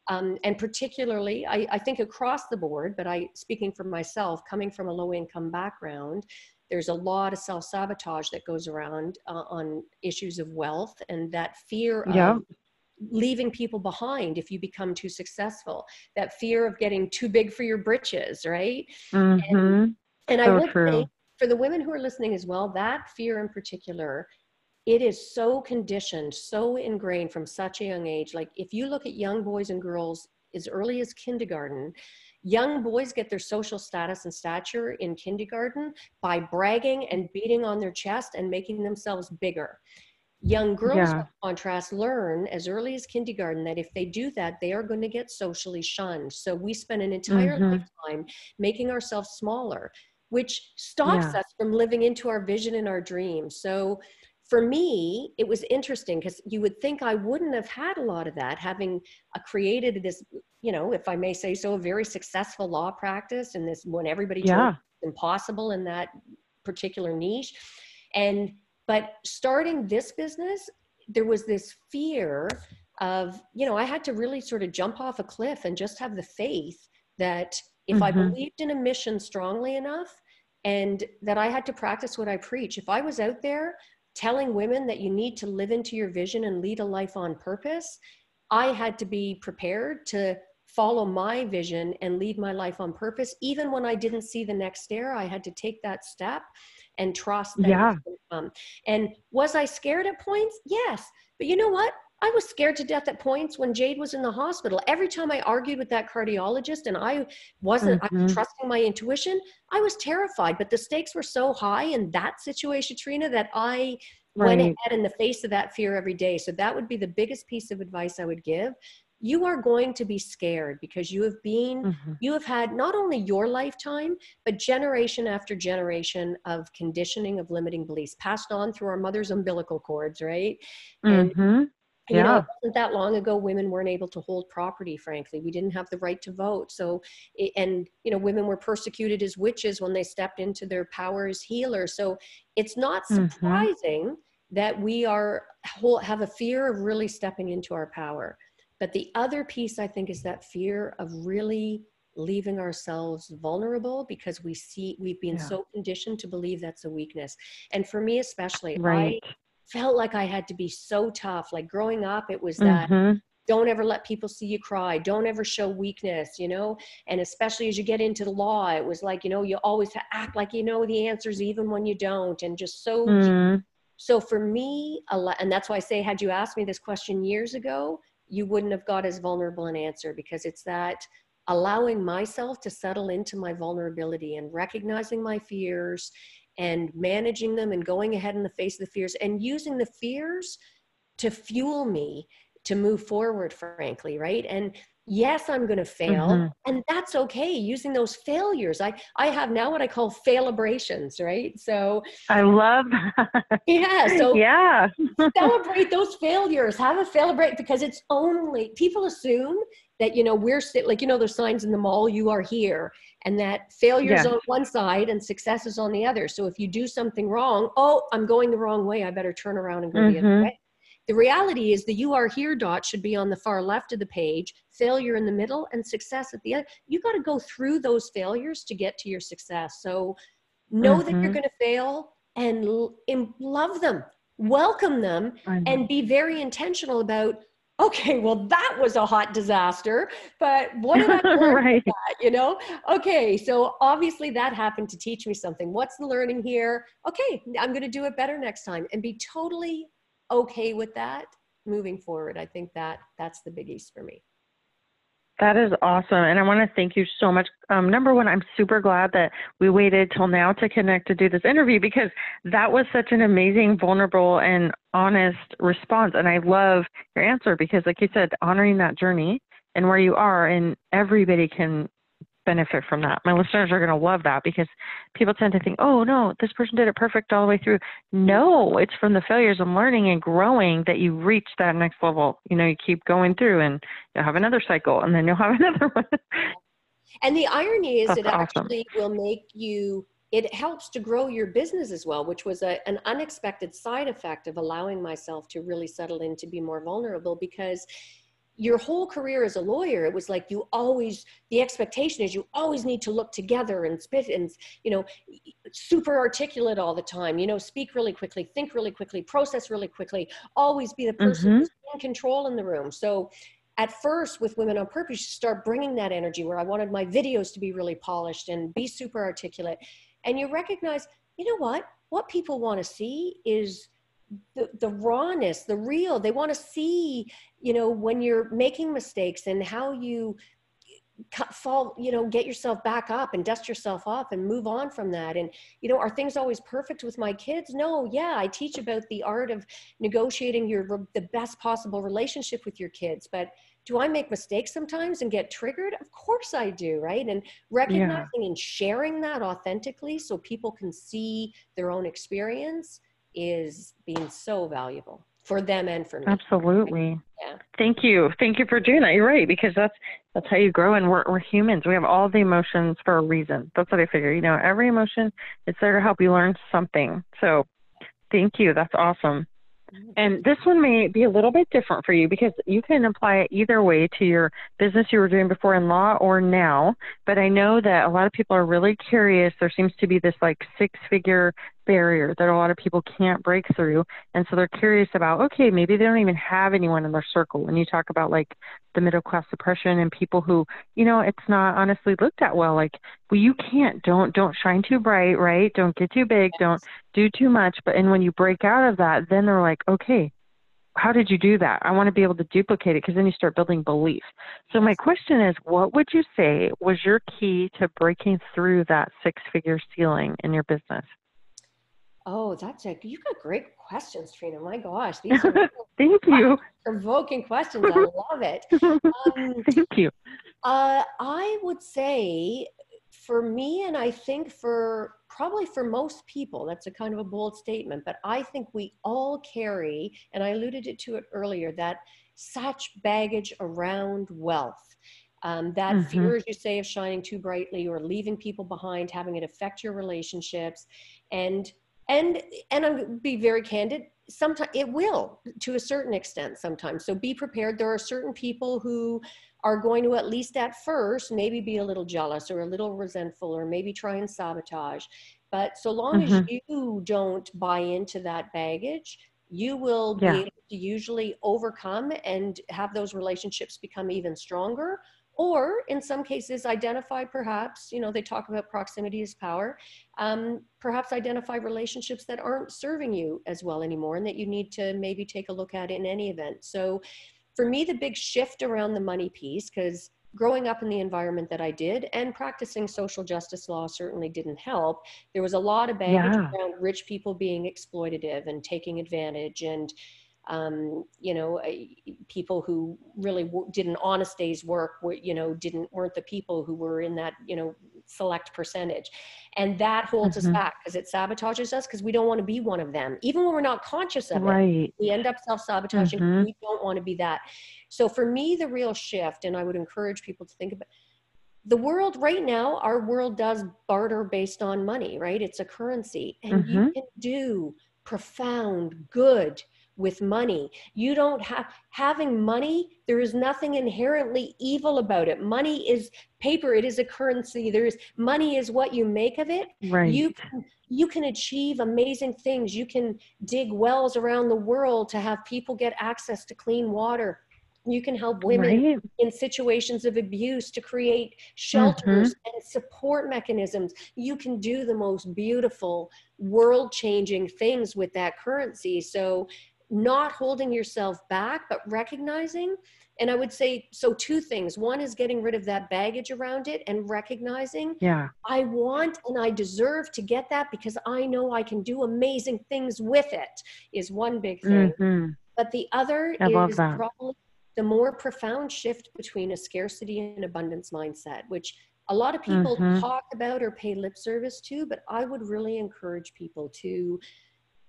Um, and particularly, I, I think across the board, but I, speaking for myself, coming from a low income background, there's a lot of self sabotage that goes around uh, on issues of wealth and that fear yeah. of leaving people behind if you become too successful that fear of getting too big for your britches right mm-hmm. and, and so i will true. say for the women who are listening as well that fear in particular it is so conditioned so ingrained from such a young age like if you look at young boys and girls as early as kindergarten young boys get their social status and stature in kindergarten by bragging and beating on their chest and making themselves bigger Young girls, Yeah. by contrast, learn as early as kindergarten that if they do that, they are going to get socially shunned. So we spend an entire Mhm. lifetime making ourselves smaller, which stops Yeah. us from living into our vision and our dreams. So for me, it was interesting because you would think I wouldn't have had a lot of that, having uh, created this, you know, if I may say so, a very successful law practice and this when everybody Yeah. impossible in that particular niche. And but starting this business, there was this fear of, you know, I had to really sort of jump off a cliff and just have the faith that if I Mhm. believed in a mission strongly enough and that I had to practice what I preach, if I was out there telling women that you need to live into your vision and lead a life on purpose, I had to be prepared to follow my vision and lead my life on purpose. Even when I didn't see the next stair, I had to take that step and trust that Yeah. it's. And was I scared at points? Yes. But you know what? I was scared to death at points when Jade was in the hospital. Every time I argued with that cardiologist and I wasn't I was Mhm. trusting my intuition, I was terrified. But the stakes were so high in that situation, Trina, that I went Right. ahead in the face of that fear every day. So that would be the biggest piece of advice I would give. You are going to be scared because you have been Mhm. you have had not only your lifetime, but generation after generation of conditioning of limiting beliefs passed on through our mother's umbilical cords, right? And Mhm. you know, Yeah. it wasn't that long ago women weren't able to hold property, frankly. We didn't have the right to vote. So, and, you know, women were persecuted as witches when they stepped into their power as healers. So it's not Mhm. surprising that we are have a fear of really stepping into our power. But the other piece, I think, is that fear of really leaving ourselves vulnerable because we see we've been Yeah. so conditioned to believe that's a weakness. And for me, especially, Right. I felt like I had to be so tough. Like growing up, it was that Mhm. don't ever let people see you cry, don't ever show weakness, you know? And especially as you get into the law, it was like, you know, you always act like you know the answers even when you don't, and just so. Mm. So for me, a lot, and that's why I say, had you asked me this question years ago, you wouldn't have got as vulnerable an answer because it's that allowing myself to settle into my vulnerability and recognizing my fears and managing them and going ahead in the face of the fears and using the fears to fuel me to move forward frankly right and yes i'm going to fail Mhm. and that's okay using those failures i i have now what i call failabrations right so I love that. yeah so yeah. celebrate those failures have a celebrate because it's only people assume that you know we're sit like you know there's signs in the mall you are here and that failure is Yes. on one side and success is on the other so if you do something wrong oh i'm going the wrong way i better turn around and go the other Mhm. way the reality is the you are here dot should be on the far left of the page failure in the middle and success at the end you got to go through those failures to get to your success so know that you're Mhm. going to fail and l- love them welcome them and be very intentional about okay well that was a hot disaster but what did i learn right. that, you know? Okay so obviously that happened to teach me something. What's the learning here? Okay i'm going to do it better next time and be totally okay with that moving forward. I think that that's the biggies for me That is awesome. And I want to thank you so much. Um, number one, I'm super glad that we waited till now to connect to do this interview because that was such an amazing, vulnerable, and honest response. And I love your answer because, like you said, honoring that journey and where you are, and everybody can benefit from that. My listeners are going to love that because people tend to think, oh, no, this person did it perfect all the way through. No, it's from the failures and learning and growing that you reach that next level. You know, you keep going through and you'll have another cycle and then you'll have another one. And the irony is, That's it awesome. actually will make you, it helps to grow your business as well, which was a, an unexpected side effect of allowing myself to really settle in to be more vulnerable because your whole career as a lawyer it was like you always the expectation is you always need to look together and spit and you know super articulate all the time you know speak really quickly think really quickly process really quickly always be the person Mhm. who's in control in the room. So at first with women on purpose you start bringing that energy where i wanted my videos to be really polished and be super articulate. And you recognize you know what? What people want to see is the, the rawness the real they want to see you know when you're making mistakes and how you cut, fall you know get yourself back up and dust yourself off and move on from that. And you know are things always perfect with my kids? No yeah i teach about the art of negotiating your the best possible relationship with your kids but do i make mistakes sometimes and get triggered? Of course i do right? And recognizing and sharing that authentically so people can see their own experience is being so valuable for them and for me Absolutely. Yeah. Thank you. Thank you for doing that. You're right because that's that's how you grow and we're we're humans. We have all the emotions for a reason. That's what I figure. You know, every emotion is there to help you learn something. So thank you. That's awesome. And this one may be a little bit different for you because you can apply it either way to your business you were doing before in law or now. But I know that a lot of people are really curious. There seems to be this like six figure barrier that a lot of people can't break through. And so they're curious about, okay, maybe they don't even have anyone in their circle. When you talk about like the middle class depression and people who, you know, it's not honestly looked at well, like, well, you can't, don't, don't shine too bright, right? Don't get too big, don't do too much. But, and when you break out of that, then they're like, okay, how did you do that? I want to be able to duplicate it because then you start building belief. So my question is, what would you say was your key to breaking through that six figure ceiling in your business? Oh, that's a you got great questions, Trina. My gosh, these are Thank you. provoking questions. I love it. Um, Thank you. uh, I would say for me, and I think for probably for most people, that's a kind of a bold statement, but I think we all carry, and I alluded it to it earlier, that such baggage around wealth. Um, that Mhm. fear, as you say, of shining too brightly or leaving people behind, having it affect your relationships, and and and I'm be very candid. Sometimes it will, to a certain extent, sometimes. So be prepared. There are certain people who are going to at least at first maybe be a little jealous or a little resentful or maybe try and sabotage. But so long as Mhm. you don't buy into that baggage, you will Yeah. be able to usually overcome and have those relationships become even stronger. Or in some cases, identify perhaps, you know, they talk about proximity is power, um, perhaps identify relationships that aren't serving you as well anymore and that you need to maybe take a look at in any event. So for me, the big shift around the money piece, because growing up in the environment that I did and practicing social justice law certainly didn't help. There was a lot of baggage Yeah. around rich people being exploitative and taking advantage and um, you know, uh, people who really w- did an honest day's work, were, you know, didn't weren't the people who were in that, you know, select percentage, and that holds Mhm. us back because it sabotages us because we don't want to be one of them, even when we're not conscious of it we end up self-sabotaging. Mhm. we don't want to be that. So for me the real shift and i would encourage people to think about the world right now our world does barter based on money right? It's a currency. And you Mhm. can do profound good with money. You don't have having money there is nothing inherently evil about it. Money is paper it is a currency there is money is what you make of it. Right. you can you can achieve amazing things. You can dig wells around the world to have people get access to clean water. You can help women right. in situations of abuse to create shelters Mm-hmm. and support mechanisms. You can do the most beautiful world changing things with that currency. So not holding yourself back but recognizing and i would say so two things one is getting rid of that baggage around it and recognizing Yeah. I want and I deserve to get that because I know I can do amazing things with it, is one big thing. Mhm. But the other I is probably the more profound shift between a scarcity and abundance mindset, which a lot of people Mhm. talk about or pay lip service to, but I would really encourage people to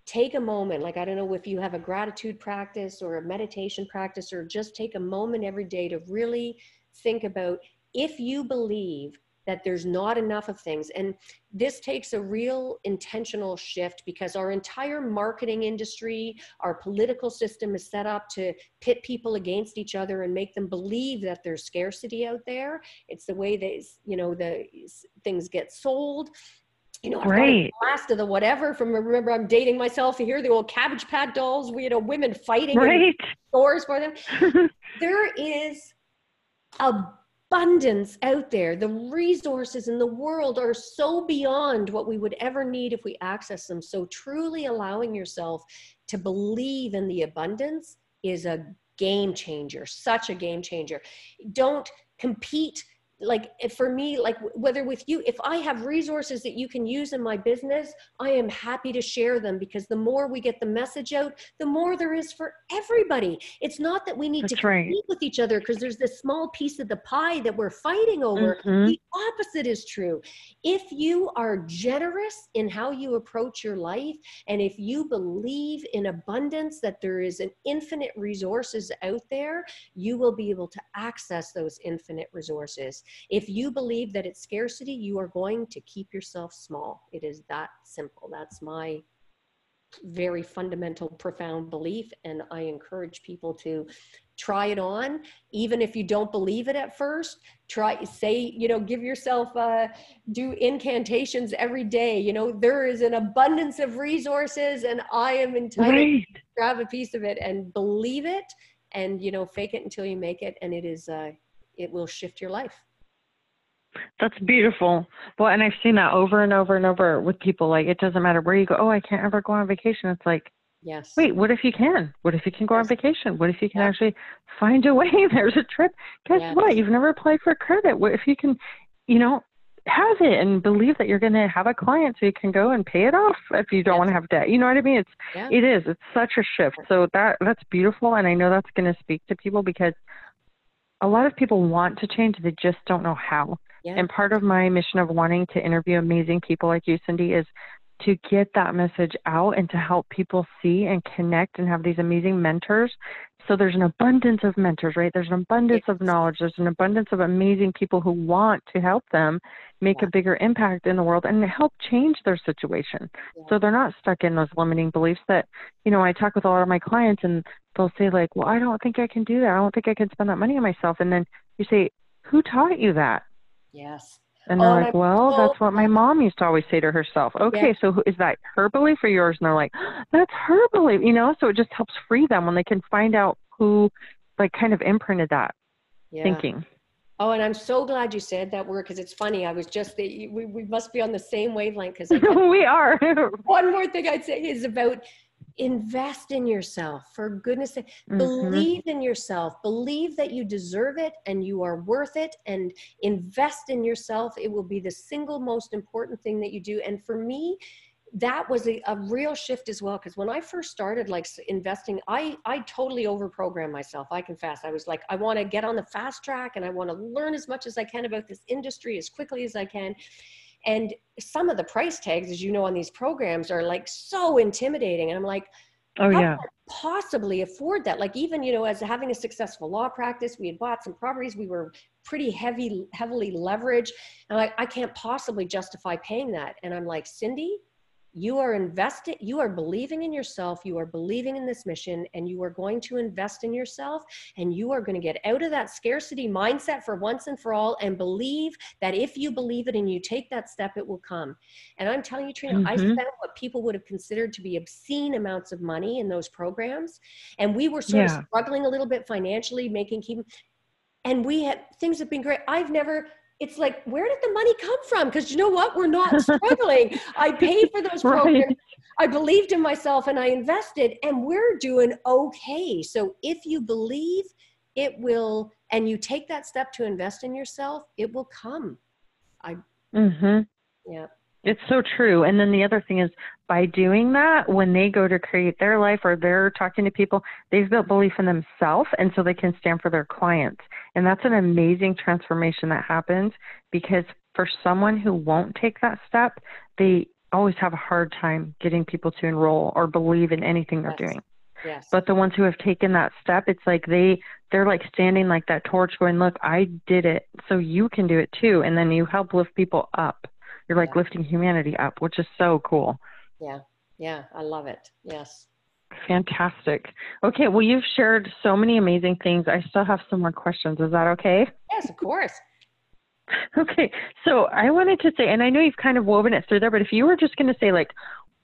take a moment like i don't know if you have a gratitude practice or a meditation practice or just take a moment every day to really think about if you believe that there's not enough of things. And this takes a real intentional shift because our entire marketing industry, our political system is set up to pit people against each other and make them believe that there's scarcity out there. It's the way they, you know, the things get sold you know, right. last of the whatever from remember I'm dating myself here, the old cabbage patch dolls, we you know women fighting right. stores for them. there is abundance out there. The resources in the world are so beyond what we would ever need if we access them. So truly allowing yourself to believe in the abundance is a game changer, such a game changer. Don't compete like for me like whether with you if i have resources that you can use in my business i am happy to share them because the more we get the message out the more there is for everybody. It's not that we need That's to compete with each other because there's this small piece of the pie that we're fighting over. Mm-hmm. the opposite is true. If you are generous in how you approach your life and if you believe in abundance that there is an infinite resources out there you will be able to access those infinite resources if you believe that it's scarcity, you are going to keep yourself small. It is that simple. That's my very fundamental, profound belief. And I encourage people to try it on even if you don't believe it at first try say you know give yourself uh do incantations every day you know there is an abundance of resources and i am entitled right. to grab a piece of it and believe it and you know fake it until you make it and it is uh it will shift your life that's beautiful. Well, and I've seen that over and over and over with people. Like, it doesn't matter where you go. Oh, I can't ever go on vacation. It's like, yes. Wait, what if you can? What if you can go yes. on vacation? What if you can yeah. actually find a way? There's a trip. Guess yes. what? You've never applied for credit. What if you can, you know, have it and believe that you're going to have a client so you can go and pay it off if you don't yes. want to have debt. You know what I mean? It's yeah. it is. It's such a shift. So that that's beautiful, and I know that's going to speak to people because a lot of people want to change. They just don't know how. Yeah. And part of my mission of wanting to interview amazing people like you, Cindy, is to get that message out and to help people see and connect and have these amazing mentors. So there's an abundance of mentors, right? There's an abundance yes. of knowledge. There's an abundance of amazing people who want to help them make yeah. a bigger impact in the world and help change their situation. Yeah. So they're not stuck in those limiting beliefs that, you know, I talk with a lot of my clients and they'll say like, well, I don't think I can do that. I don't think I can spend that money on myself. And then you say, who taught you that? Yes. And oh, they're oh, like, well, so that's what my mom used to always say to herself. Okay, yeah. so is that her belief or yours? And they're like, that's her belief, you know? So it just helps free them when they can find out who, like, kind of imprinted that yeah. thinking. Oh, and I'm so glad you said that word because it's funny. I was just, we, we must be on the same wavelength because we are. one more thing I'd say is about invest in yourself for goodness sake. Mm-hmm. believe in yourself. Believe that you deserve it and you are worth it and invest in yourself. It will be the single most important thing that you do. And for me that was a, a real shift as well because when i first started like investing i i totally overprogrammed myself. I confess i was like i want to get on the fast track and i want to learn as much as i can about this industry as quickly as i can and some of the price tags, as you know, on these programs are like so intimidating. And I'm like, oh, yeah. possibly afford that? Like even, you know, as having a successful law practice, we had bought some properties, we were pretty heavy, heavily leveraged. And like, I can't possibly justify paying that. And I'm like, Cindy, you are investing you are believing in yourself you are believing in this mission and you are going to invest in yourself and you are going to get out of that scarcity mindset for once and for all and believe that if you believe it and you take that step it will come and i'm telling you trina mm-hmm. i spent what people would have considered to be obscene amounts of money in those programs and we were sort yeah. of struggling a little bit financially making keep and we had things have been great i've never it's like, where did the money come from? Because you know what? We're not struggling. I paid for those programs. Right. I believed in myself and I invested, and we're doing okay. So if you believe, it will, and you take that step to invest in yourself, it will come. I, mm-hmm. yeah. It's so true. And then the other thing is by doing that, when they go to create their life or they're talking to people, they've built belief in themselves and so they can stand for their clients. And that's an amazing transformation that happens because for someone who won't take that step, they always have a hard time getting people to enroll or believe in anything they're yes. doing. Yes. But the ones who have taken that step, it's like they they're like standing like that torch going, "Look, I did it, so you can do it too." And then you help lift people up. You're like Yeah. lifting humanity up, which is so cool. Yeah. Yeah. I love it. Yes. Fantastic. Okay, well you've shared so many amazing things. I still have some more questions. Is that okay? Yes, of course. Okay, so I wanted to say, and I know you've kind of woven it through there, but if you were just going to say, like,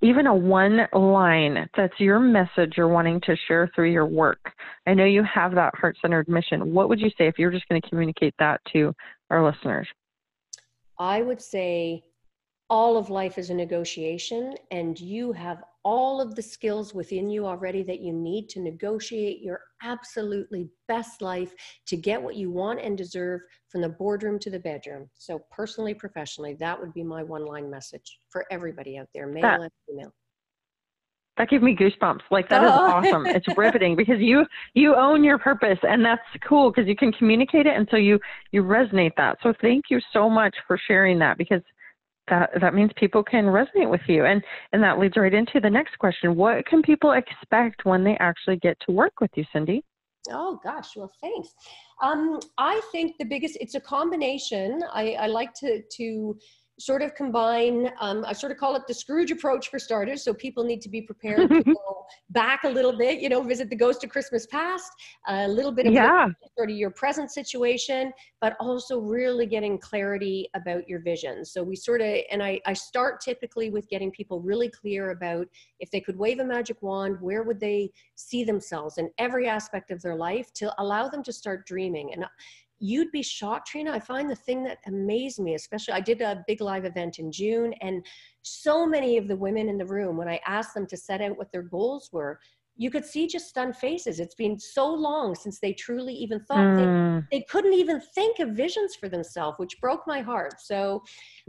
even a one line that's your message you're wanting to share through your work, I know you have that heart centered mission. What would you say if you were just going to communicate that to our listeners? I would say all of life is a negotiation, and you have all of the skills within you already that you need to negotiate your absolutely best life to get what you want and deserve from the boardroom to the bedroom. So, personally, professionally, that would be my one line message for everybody out there, male That- and female. That gives me goosebumps. Like that is Oh. awesome. It's riveting because you you own your purpose, and that's cool because you can communicate it, and so you you resonate that. So thank you so much for sharing that because that that means people can resonate with you, and and that leads right into the next question. What can people expect when they actually get to work with you, Cindy? Oh gosh, well, thanks. Um, I think the biggest it's a combination. I, I like to to sort of combine. Um, I sort of call it the Scrooge approach for starters. So people need to be prepared to go back a little bit. You know, visit the ghost of Christmas past, a little bit of Yeah. sort of your present situation, but also really getting clarity about your vision. So we sort of, and I, I start typically with getting people really clear about if they could wave a magic wand, where would they see themselves in every aspect of their life to allow them to start dreaming. And you'd be shocked, Trina. I find the thing that amazed me, especially I did a big live event in June, and so many of the women in the room, when I asked them to set out what their goals were, you could see just stunned faces. It's been so long since they truly even thought they Mm, they couldn't even think of visions for themselves, which broke my heart. So,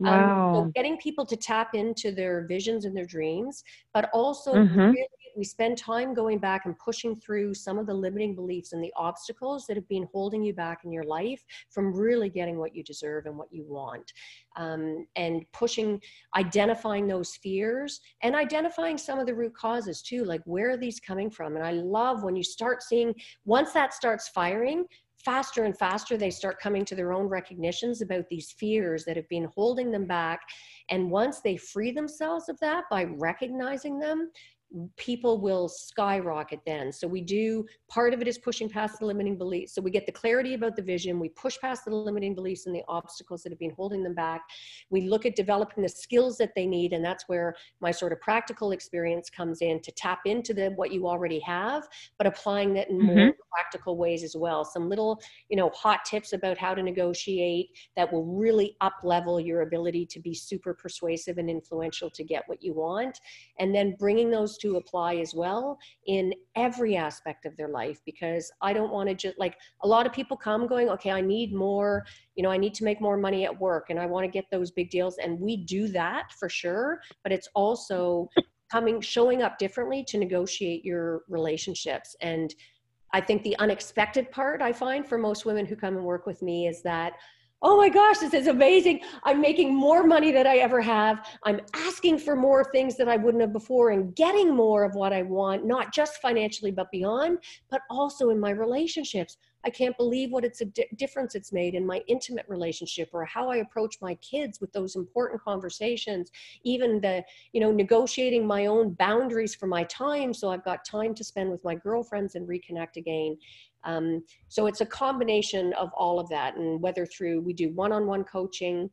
um, so getting people to tap into their visions and their dreams, but also Mhm. really we spend time going back and pushing through some of the limiting beliefs and the obstacles that have been holding you back in your life from really getting what you deserve and what you want. Um, and pushing, identifying those fears and identifying some of the root causes too, like where are these coming from? And I love when you start seeing, once that starts firing, faster and faster they start coming to their own recognitions about these fears that have been holding them back and once they free themselves of that by recognizing them people will skyrocket then. So we do part of it is pushing past the limiting beliefs. So we get the clarity about the vision we push past the limiting beliefs and the obstacles that have been holding them back. We look at developing the skills that they need and that's where my sort of practical experience comes in to tap into the what you already have but applying that in more Mhm. Practical ways as well. Some little you know hot tips about how to negotiate that will really up level your ability to be super persuasive and influential to get what you want. And then bringing those to apply as well in every aspect of their life because i don't want to just like a lot of people come going okay i need more you know i need to make more money at work and i want to get those big deals. And we do that for sure but it's also coming showing up differently to negotiate your relationships. And I think the unexpected part I find for most women who come and work with me is that, oh my gosh, this is amazing. I'm making more money than I ever have. I'm asking for more things that I wouldn't have before and getting more of what I want, not just financially, but beyond, but also in my relationships. I can't believe what it's a di- difference it's made in my intimate relationship or how I approach my kids with those important conversations, even the you know negotiating my own boundaries for my time so i've got time to spend with my girlfriends and reconnect again. Um, so it's a combination of all of that and whether through we do one-on-one coaching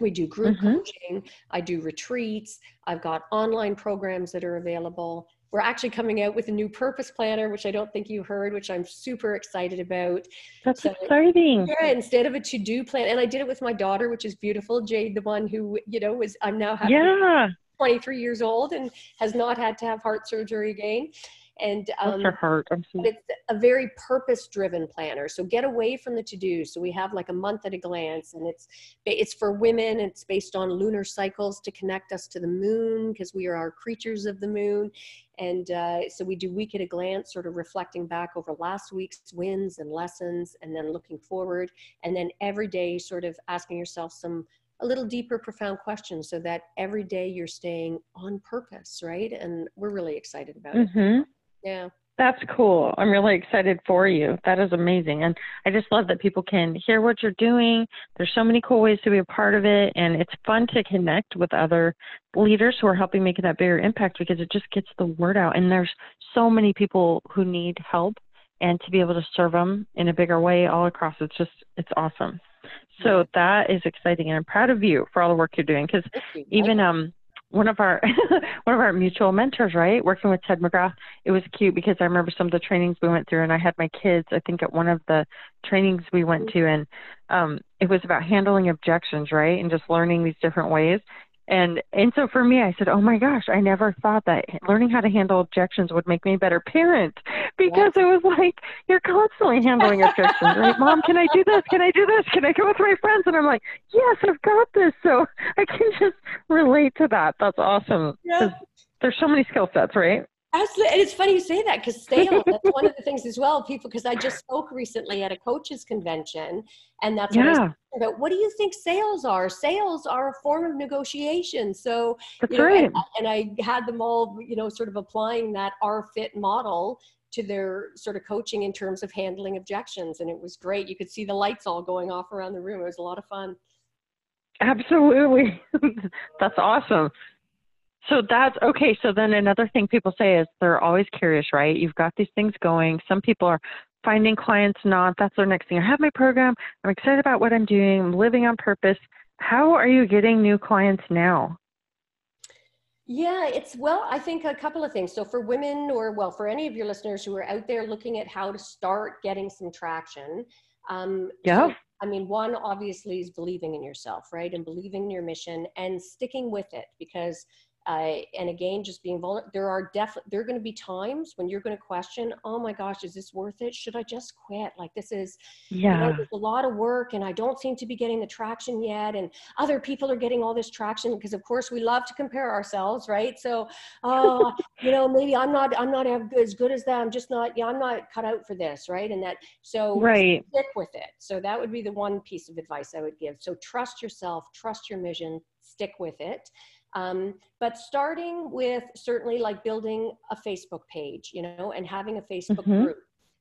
we do group Mhm. coaching i do retreats i've got online programs that are available we're actually coming out with a new purpose planner which i don't think you heard which i'm super excited about That's so- exciting. yeah, instead of a to-do plan, and I did it with my daughter, which is beautiful. Jade, the one who you know was I'm now having Yeah. 23 years old and has not had to have heart surgery again. And um, her heart. I'm so but it's a very purpose-driven planner. So get away from the to-do. So we have like a month at a glance, and it's it's for women. It's based on lunar cycles to connect us to the moon because we are our creatures of the moon. And uh, so we do week at a glance, sort of reflecting back over last week's wins and lessons, and then looking forward. And then every day, sort of asking yourself some a little deeper, profound questions so that every day you're staying on purpose, right? And we're really excited about it. Yeah. That's cool. I'm really excited for you. That is amazing. And I just love that people can hear what you're doing. There's so many cool ways to be a part of it. And it's fun to connect with other leaders who are helping make that bigger impact because it just gets the word out. And there's so many people who need help and to be able to serve them in a bigger way all across. It's just, it's awesome. So that is exciting. And I'm proud of you for all the work you're doing because even, um, one of our one of our mutual mentors, right, working with Ted McGrath, it was cute because I remember some of the trainings we went through, and I had my kids. I think at one of the trainings we went to, and um, it was about handling objections, right, and just learning these different ways and and so for me i said oh my gosh i never thought that learning how to handle objections would make me a better parent. Because it was like you're constantly handling objections right? Mom can i do this? Can i do this? Can i go with my friends? And i'm like yes i've got this. So i can just relate to that. That's awesome. Yeah. there's so many skill sets right Absolutely. And it's funny you say that because sales, that's one of the things as well, people, because I just spoke recently at a coaches convention and that's yeah. what I was about. What do you think sales are? Sales are a form of negotiation. So, that's you know, right. and, and I had them all, you know, sort of applying that R fit model to their sort of coaching in terms of handling objections. And it was great. You could see the lights all going off around the room. It was a lot of fun. Absolutely. that's awesome. So that's okay. So then another thing people say is they're always curious, right? You've got these things going. Some people are finding clients not. That's their next thing. I have my program. I'm excited about what I'm doing. I'm living on purpose. How are you getting new clients now? Yeah, it's well, I think a couple of things. So for women or well, for any of your listeners who are out there looking at how to start getting some traction. Um, yeah. So, I mean, one obviously is believing in yourself, right? And believing in your mission and sticking with it because uh, and again, just being vulnerable. There are definitely there are going to be times when you're going to question, oh my gosh, is this worth it? Should I just quit? Like this is, yeah, you know, a lot of work, and I don't seem to be getting the traction yet. And other people are getting all this traction because, of course, we love to compare ourselves, right? So, oh, you know, maybe I'm not I'm not as good as that. I'm just not. Yeah, I'm not cut out for this, right? And that so right. stick with it. So that would be the one piece of advice I would give. So trust yourself, trust your mission, stick with it. Um, but starting with certainly like building a Facebook page, you know, and having a Facebook mm-hmm. group.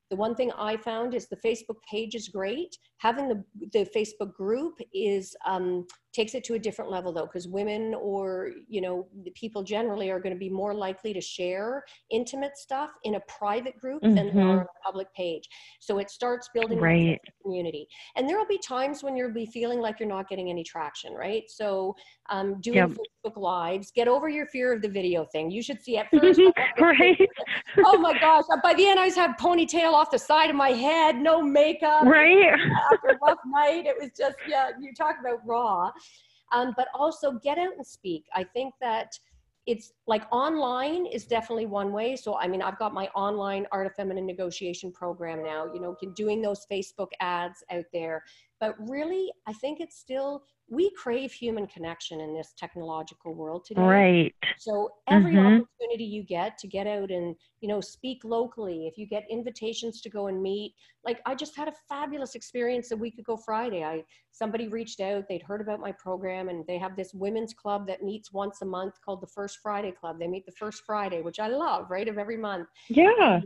The one thing I found is the Facebook page is great. Having the, the Facebook group is um, takes it to a different level though because women or you know people generally are going to be more likely to share intimate stuff in a private group mm-hmm. than on a public page. So it starts building right. community. And there will be times when you'll be feeling like you're not getting any traction right? So um, doing yep. facebook lives get over your fear of the video thing. You should see at first right. oh my gosh by the end i just have ponytail off the side of my head no makeup right. after a rough night it was just yeah you talk about raw um, but also get out and speak. I think that it's like online is definitely one way. So, I mean, I've got my online art of feminine negotiation program now, you know, doing those Facebook ads out there. But really, I think it's still we crave human connection in this technological world today. Right. So every mm-hmm. opportunity you get to get out and, you know, speak locally, if you get invitations to go and meet, like I just had a fabulous experience a week ago Friday. I somebody reached out, they'd heard about my program and they have this women's club that meets once a month called the First Friday Club. They meet the first Friday, which I love, right? Of every month. Yeah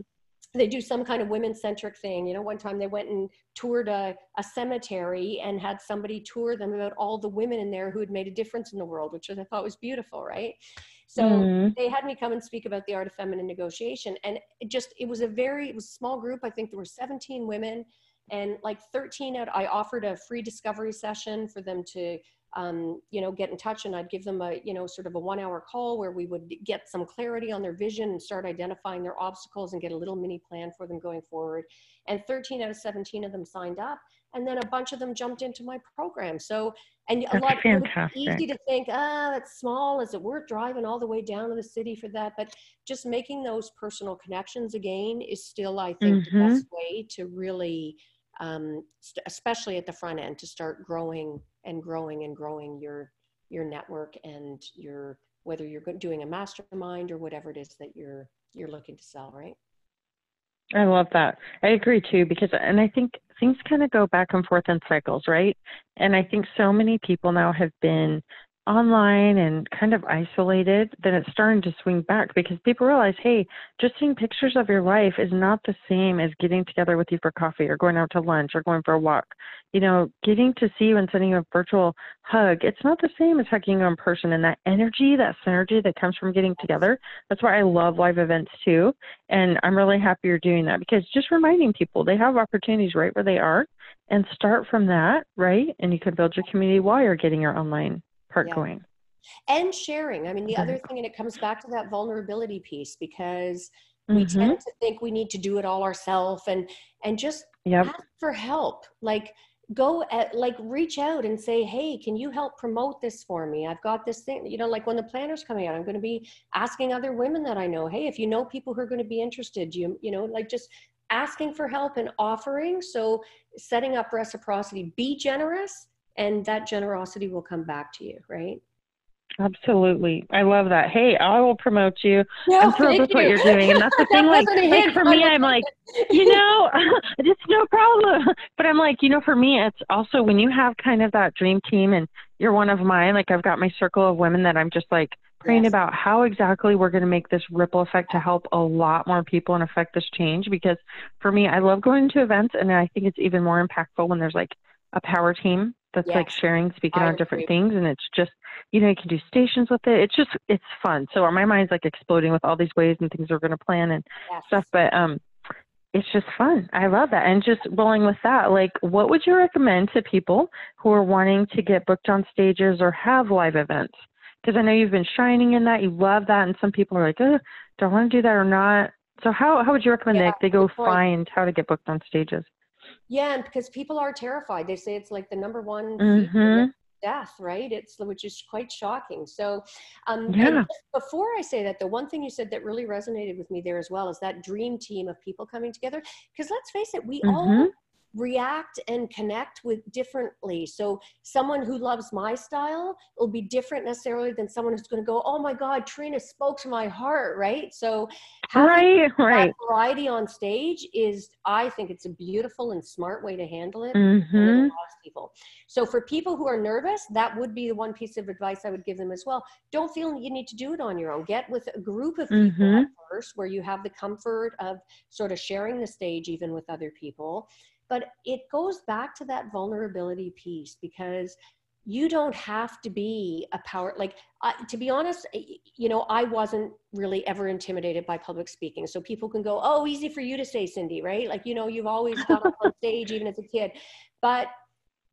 they do some kind of women centric thing. You know, one time they went and toured a, a cemetery and had somebody tour them about all the women in there who had made a difference in the world, which I thought was beautiful, right? So mm. they had me come and speak about the art of feminine negotiation. And it just, it was a very, it was a small group. I think there were 17 women and like 13 out, I offered a free discovery session for them to um, you know, get in touch and I'd give them a, you know, sort of a one hour call where we would get some clarity on their vision and start identifying their obstacles and get a little mini plan for them going forward. And 13 out of 17 of them signed up. And then a bunch of them jumped into my program. So, and a lot fantastic. easy to think, ah, that's small. Is it worth driving all the way down to the city for that? But just making those personal connections again is still, I think, mm-hmm. the best way to really um, especially at the front end to start growing and growing and growing your your network and your whether you're doing a mastermind or whatever it is that you're you're looking to sell right? I love that. I agree too because and i think things kind of go back and forth in cycles right? And i think so many people now have been online and kind of isolated, then it's starting to swing back because people realize, hey, just seeing pictures of your life is not the same as getting together with you for coffee or going out to lunch or going for a walk. You know, getting to see you and sending you a virtual hug, it's not the same as hugging you in person. And that energy, that synergy that comes from getting together, that's why I love live events too. And I'm really happy you're doing that because just reminding people they have opportunities right where they are and start from that, right? And you can build your community while you're getting your online part yeah. going and sharing i mean the other thing and it comes back to that vulnerability piece because we mm-hmm. tend to think we need to do it all ourselves and and just yep. ask for help like go at like reach out and say hey can you help promote this for me i've got this thing you know like when the planner's coming out i'm going to be asking other women that i know hey if you know people who are going to be interested you you know like just asking for help and offering so setting up reciprocity be generous and that generosity will come back to you, right? Absolutely. I love that. Hey, I will promote you. No, I'm thrilled with you. what you're doing. And that's the thing, like, like for me, I'm like, you know, it's no problem. But I'm like, you know, for me, it's also when you have kind of that dream team and you're one of mine, like I've got my circle of women that I'm just like praying yes. about how exactly we're going to make this ripple effect to help a lot more people and affect this change. Because for me, I love going to events and I think it's even more impactful when there's like a power team that's yes. like sharing, speaking I on different things, and it's just you know you can do stations with it. It's just it's fun. So my mind's like exploding with all these ways and things we're going to plan and yes. stuff. But um, it's just fun. I love that. And just rolling with that, like what would you recommend to people who are wanting to get booked on stages or have live events? Because I know you've been shining in that, you love that, and some people are like, oh, do I want to do that or not? So how how would you recommend yeah, they, they go find how to get booked on stages? Yeah, and because people are terrified. They say it's like the number one mm-hmm. death, right? It's which is quite shocking. So, um, yeah. before I say that, the one thing you said that really resonated with me there as well is that dream team of people coming together. Because let's face it, we mm-hmm. all react and connect with differently. So someone who loves my style will be different necessarily than someone who's going to go, "Oh my God, Trina spoke to my heart," right? So right, right. variety on stage is, I think, it's a beautiful and smart way to handle it. Mm-hmm. people. So for people who are nervous, that would be the one piece of advice I would give them as well. Don't feel you need to do it on your own. Get with a group of people mm-hmm. at first, where you have the comfort of sort of sharing the stage even with other people but it goes back to that vulnerability piece because you don't have to be a power like to be honest you know i wasn't really ever intimidated by public speaking. So people can go oh easy for you to say cindy right? Like you know you've always got up on stage even as a kid. But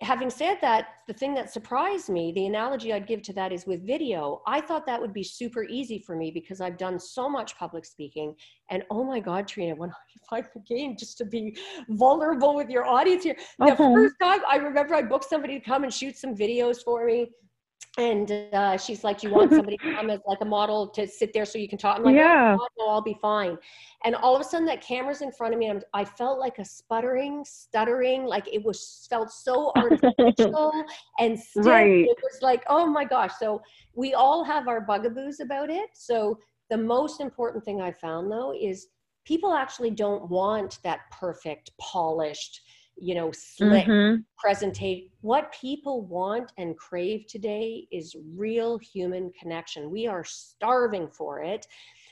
having said that, the thing that surprised me, the analogy I'd give to that is with video. I thought that would be super easy for me because I've done so much public speaking. And oh my God, Trina, when I find the game just to be vulnerable with your audience here. The uh-huh. first time I remember I booked somebody to come and shoot some videos for me and uh, she's like, "You want somebody to come as like a model to sit there so you can talk?" I'm like, "Yeah, oh, no, I'll be fine." And all of a sudden, that camera's in front of me, and i felt like a sputtering, stuttering, like it was felt so artificial and. Right. It was like, oh my gosh! So we all have our bugaboos about it. So the most important thing I found though is people actually don't want that perfect, polished you know, slick mm-hmm. presentation. What people want and crave today is real human connection. We are starving for it.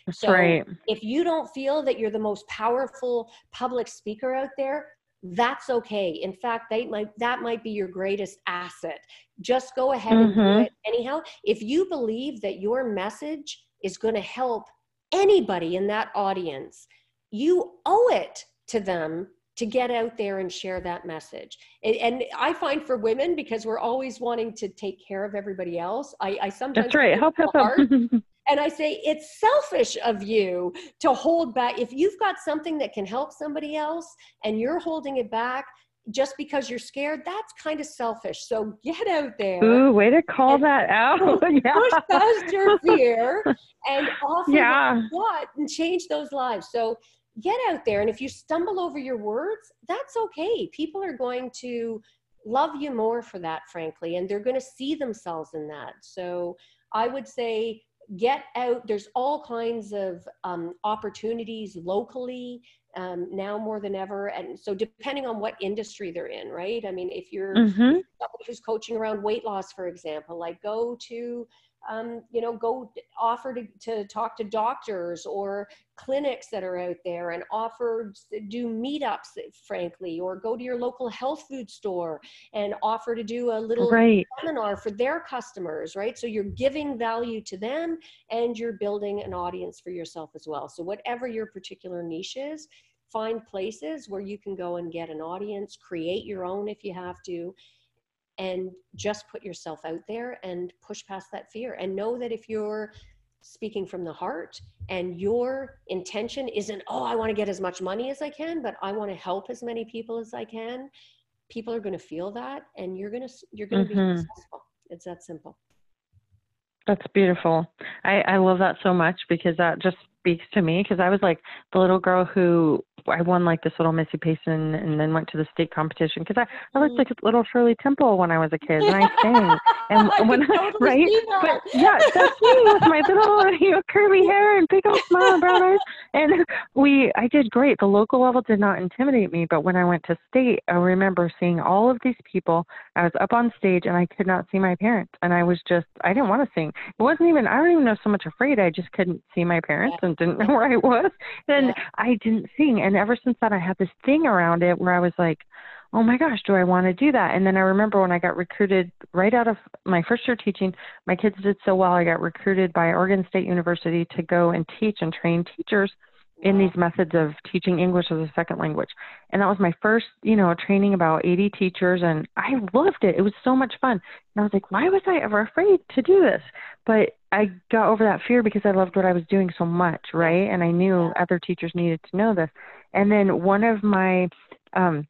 That's so right. if you don't feel that you're the most powerful public speaker out there, that's okay. In fact, they might that might be your greatest asset. Just go ahead mm-hmm. and do mm-hmm. it anyhow. If you believe that your message is going to help anybody in that audience, you owe it to them to get out there and share that message. And, and, I find for women, because we're always wanting to take care of everybody else, I, I sometimes that's right. Help, help, help. and I say it's selfish of you to hold back. If you've got something that can help somebody else and you're holding it back, just because you're scared, that's kind of selfish. So get out there. Ooh, way to call that out. yeah. Push past your fear and offer yeah. what and change those lives. So get out there. And if you stumble over your words, that's okay. People are going to love you more for that, frankly, and they're going to see themselves in that. So I would say get out. There's all kinds of um, opportunities locally um, now more than ever. And so, depending on what industry they're in, right? I mean, if you're Mhm. somebody who's coaching around weight loss, for example, like go to, um, you know, go offer to, to talk to doctors or clinics that are out there and offer do meetups, frankly, or go to your local health food store and offer to do a little Right. seminar for their customers, right? So you're giving value to them and you're building an audience for yourself as well. So, whatever your particular niche is, find places where you can go and get an audience, create your own if you have to, and just put yourself out there and push past that fear. And know that if you're speaking from the heart and your intention isn't, oh, I want to get as much money as I can, but I want to help as many people as I can, people are going to feel that and you're going to you're going to Mhm. be successful. It's that simple. That's beautiful. I, I love that so much because that just speaks to me because I was like the little girl who I won like this little Missy Payson and then went to the state competition because I, I looked Mm. like little Shirley Temple when I was a kid and I sang. And I when totally right? but yeah that's me with my little you know curly hair and big old smile and brown eyes. And we I did great. The local level did not intimidate me but when I went to state I remember seeing all of these people. I was up on stage and I could not see my parents and I was just I didn't want to sing. It wasn't even I don't even know so much afraid I just couldn't see my parents and didn't know where I was. And Yeah. I didn't sing. And ever since that I had this thing around it where I was like oh my gosh do I want to do that and then I remember when I got recruited right out of my first year teaching my kids did so well I got recruited by Oregon State University to go and teach and train teachers in these methods of teaching English as a second language. And that was my first, you know, training about 80 teachers and I loved it. It was so much fun. And I was like, why was I ever afraid to do this? But I got over that fear because I loved what I was doing so much, right? And I knew other teachers needed to know this. And then one of my um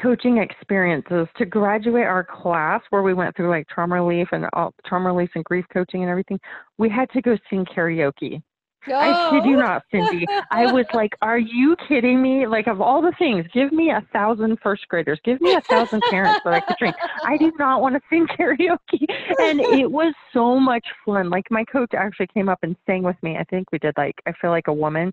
coaching experiences to graduate our class where we went through like trauma relief and all, trauma relief and grief coaching and everything, we had to go sing karaoke. I kid you not, Cindy. I was like, "Are you kidding me? Like, of all the things, give me a thousand first graders, give me a thousand parents that I could train. I do not want to sing karaoke." And it was so much fun. Like, my coach actually came up and sang with me. I think we did like, I feel like a woman,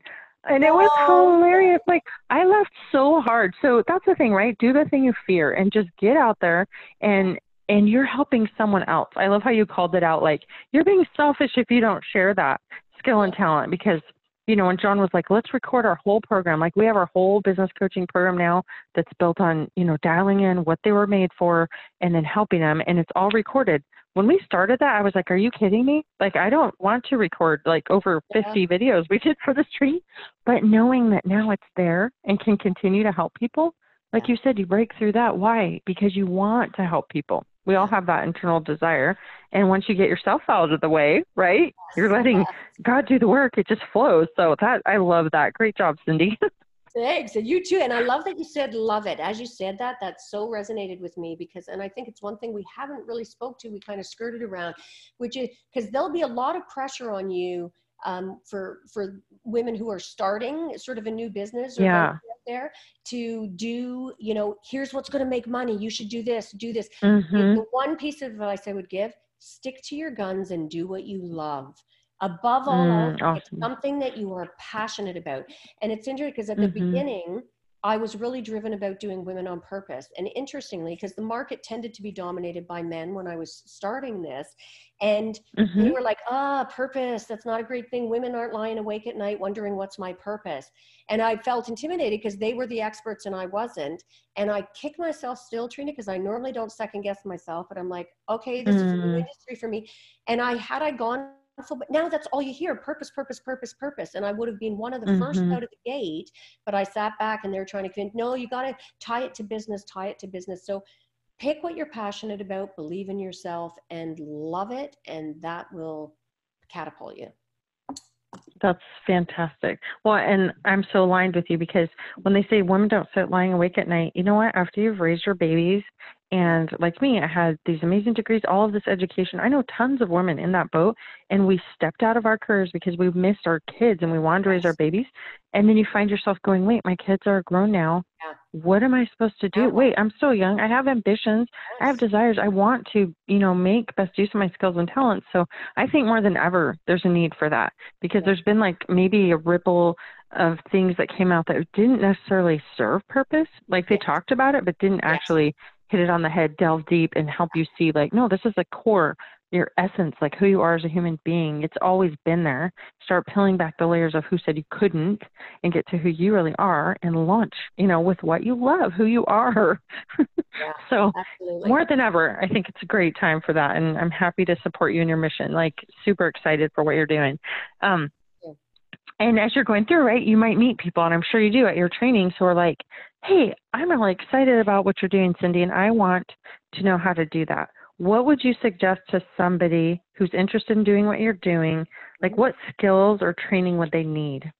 and it was Oh. hilarious. Like, I laughed so hard. So that's the thing, right? Do the thing you fear, and just get out there and. And you're helping someone else. I love how you called it out. Like, you're being selfish if you don't share that skill and talent because you know when john was like let's record our whole program like we have our whole business coaching program now that's built on you know dialing in what they were made for and then helping them and it's all recorded when we started that i was like are you kidding me like i don't want to record like over Yeah. 50 videos we did for this tree but knowing that now it's there and can continue to help people like Yeah. you said you break through that why because you want to help people we all have that internal desire and once you get yourself out of the way right you're letting. God do the work. It just flows. So that I love that. Great job, Cindy. Thanks. And you too. And I love that you said love it. As you said that, that so resonated with me because, and I think it's one thing we haven't really spoke to, we kind of skirted around, which is because there'll be a lot of pressure on you um, for, for women who are starting sort of a new business or Yeah. there to do, you know, here's what's going to make money. You should do this, do this. hmm The one piece of advice I would give, stick to your guns and do what you love. Above all Mm, else, it's something that you are passionate about. And it's interesting because at the Mhm. beginning, I was really driven about doing women on purpose. And interestingly, because the market tended to be dominated by men when I was starting this, and they hmm were like, ah, purpose, that's not a great thing. Women aren't lying awake at night wondering what's my purpose. And I felt intimidated because they were the experts and I wasn't. And I kicked myself still, Trina, because I normally don't second guess myself. But I'm like, okay, this is a new Mm. industry for me. And I had I gone but now that's all you hear purpose, purpose, purpose, purpose. And I would have been one of the first Mhm. out of the gate, but I sat back and they're trying to convince, no, you got to tie it to business, tie it to business. So pick what you're passionate about, believe in yourself, and love it, and that will catapult you. That's fantastic. Well, and I'm so aligned with you because when they say women don't sit lying awake at night, you know what? After you've raised your babies, and like me, I had these amazing degrees, all of this education. I know tons of women in that boat, and we stepped out of our careers because we missed our kids and we wanted to raise our babies. And then you find yourself going, wait, my kids are grown now. Yeah. What am I supposed to do? Uh-huh. Wait, I'm so young. I have ambitions. I have desires. I want to, you know, make best use of my skills and talents. So I think more than ever, there's a need for that because there's been like maybe a ripple of things that came out that didn't necessarily serve purpose. Like they talked about it, but didn't actually hit it on the head, delve deep, and help you see, like, no, this is the core your essence, like who you are as a human being. It's always been there. Start peeling back the layers of who said you couldn't and get to who you really are and launch, you know, with what you love, who you are. Yeah, so absolutely. more than ever, I think it's a great time for that. And I'm happy to support you in your mission. Like super excited for what you're doing. Um, and as you're going through, right, you might meet people, and I'm sure you do at your training. So we're like, hey, I'm really excited about what you're doing, Cindy, and I want to know how to do that what would you suggest to somebody who's interested in doing what you're doing? Like, what skills or training would they need?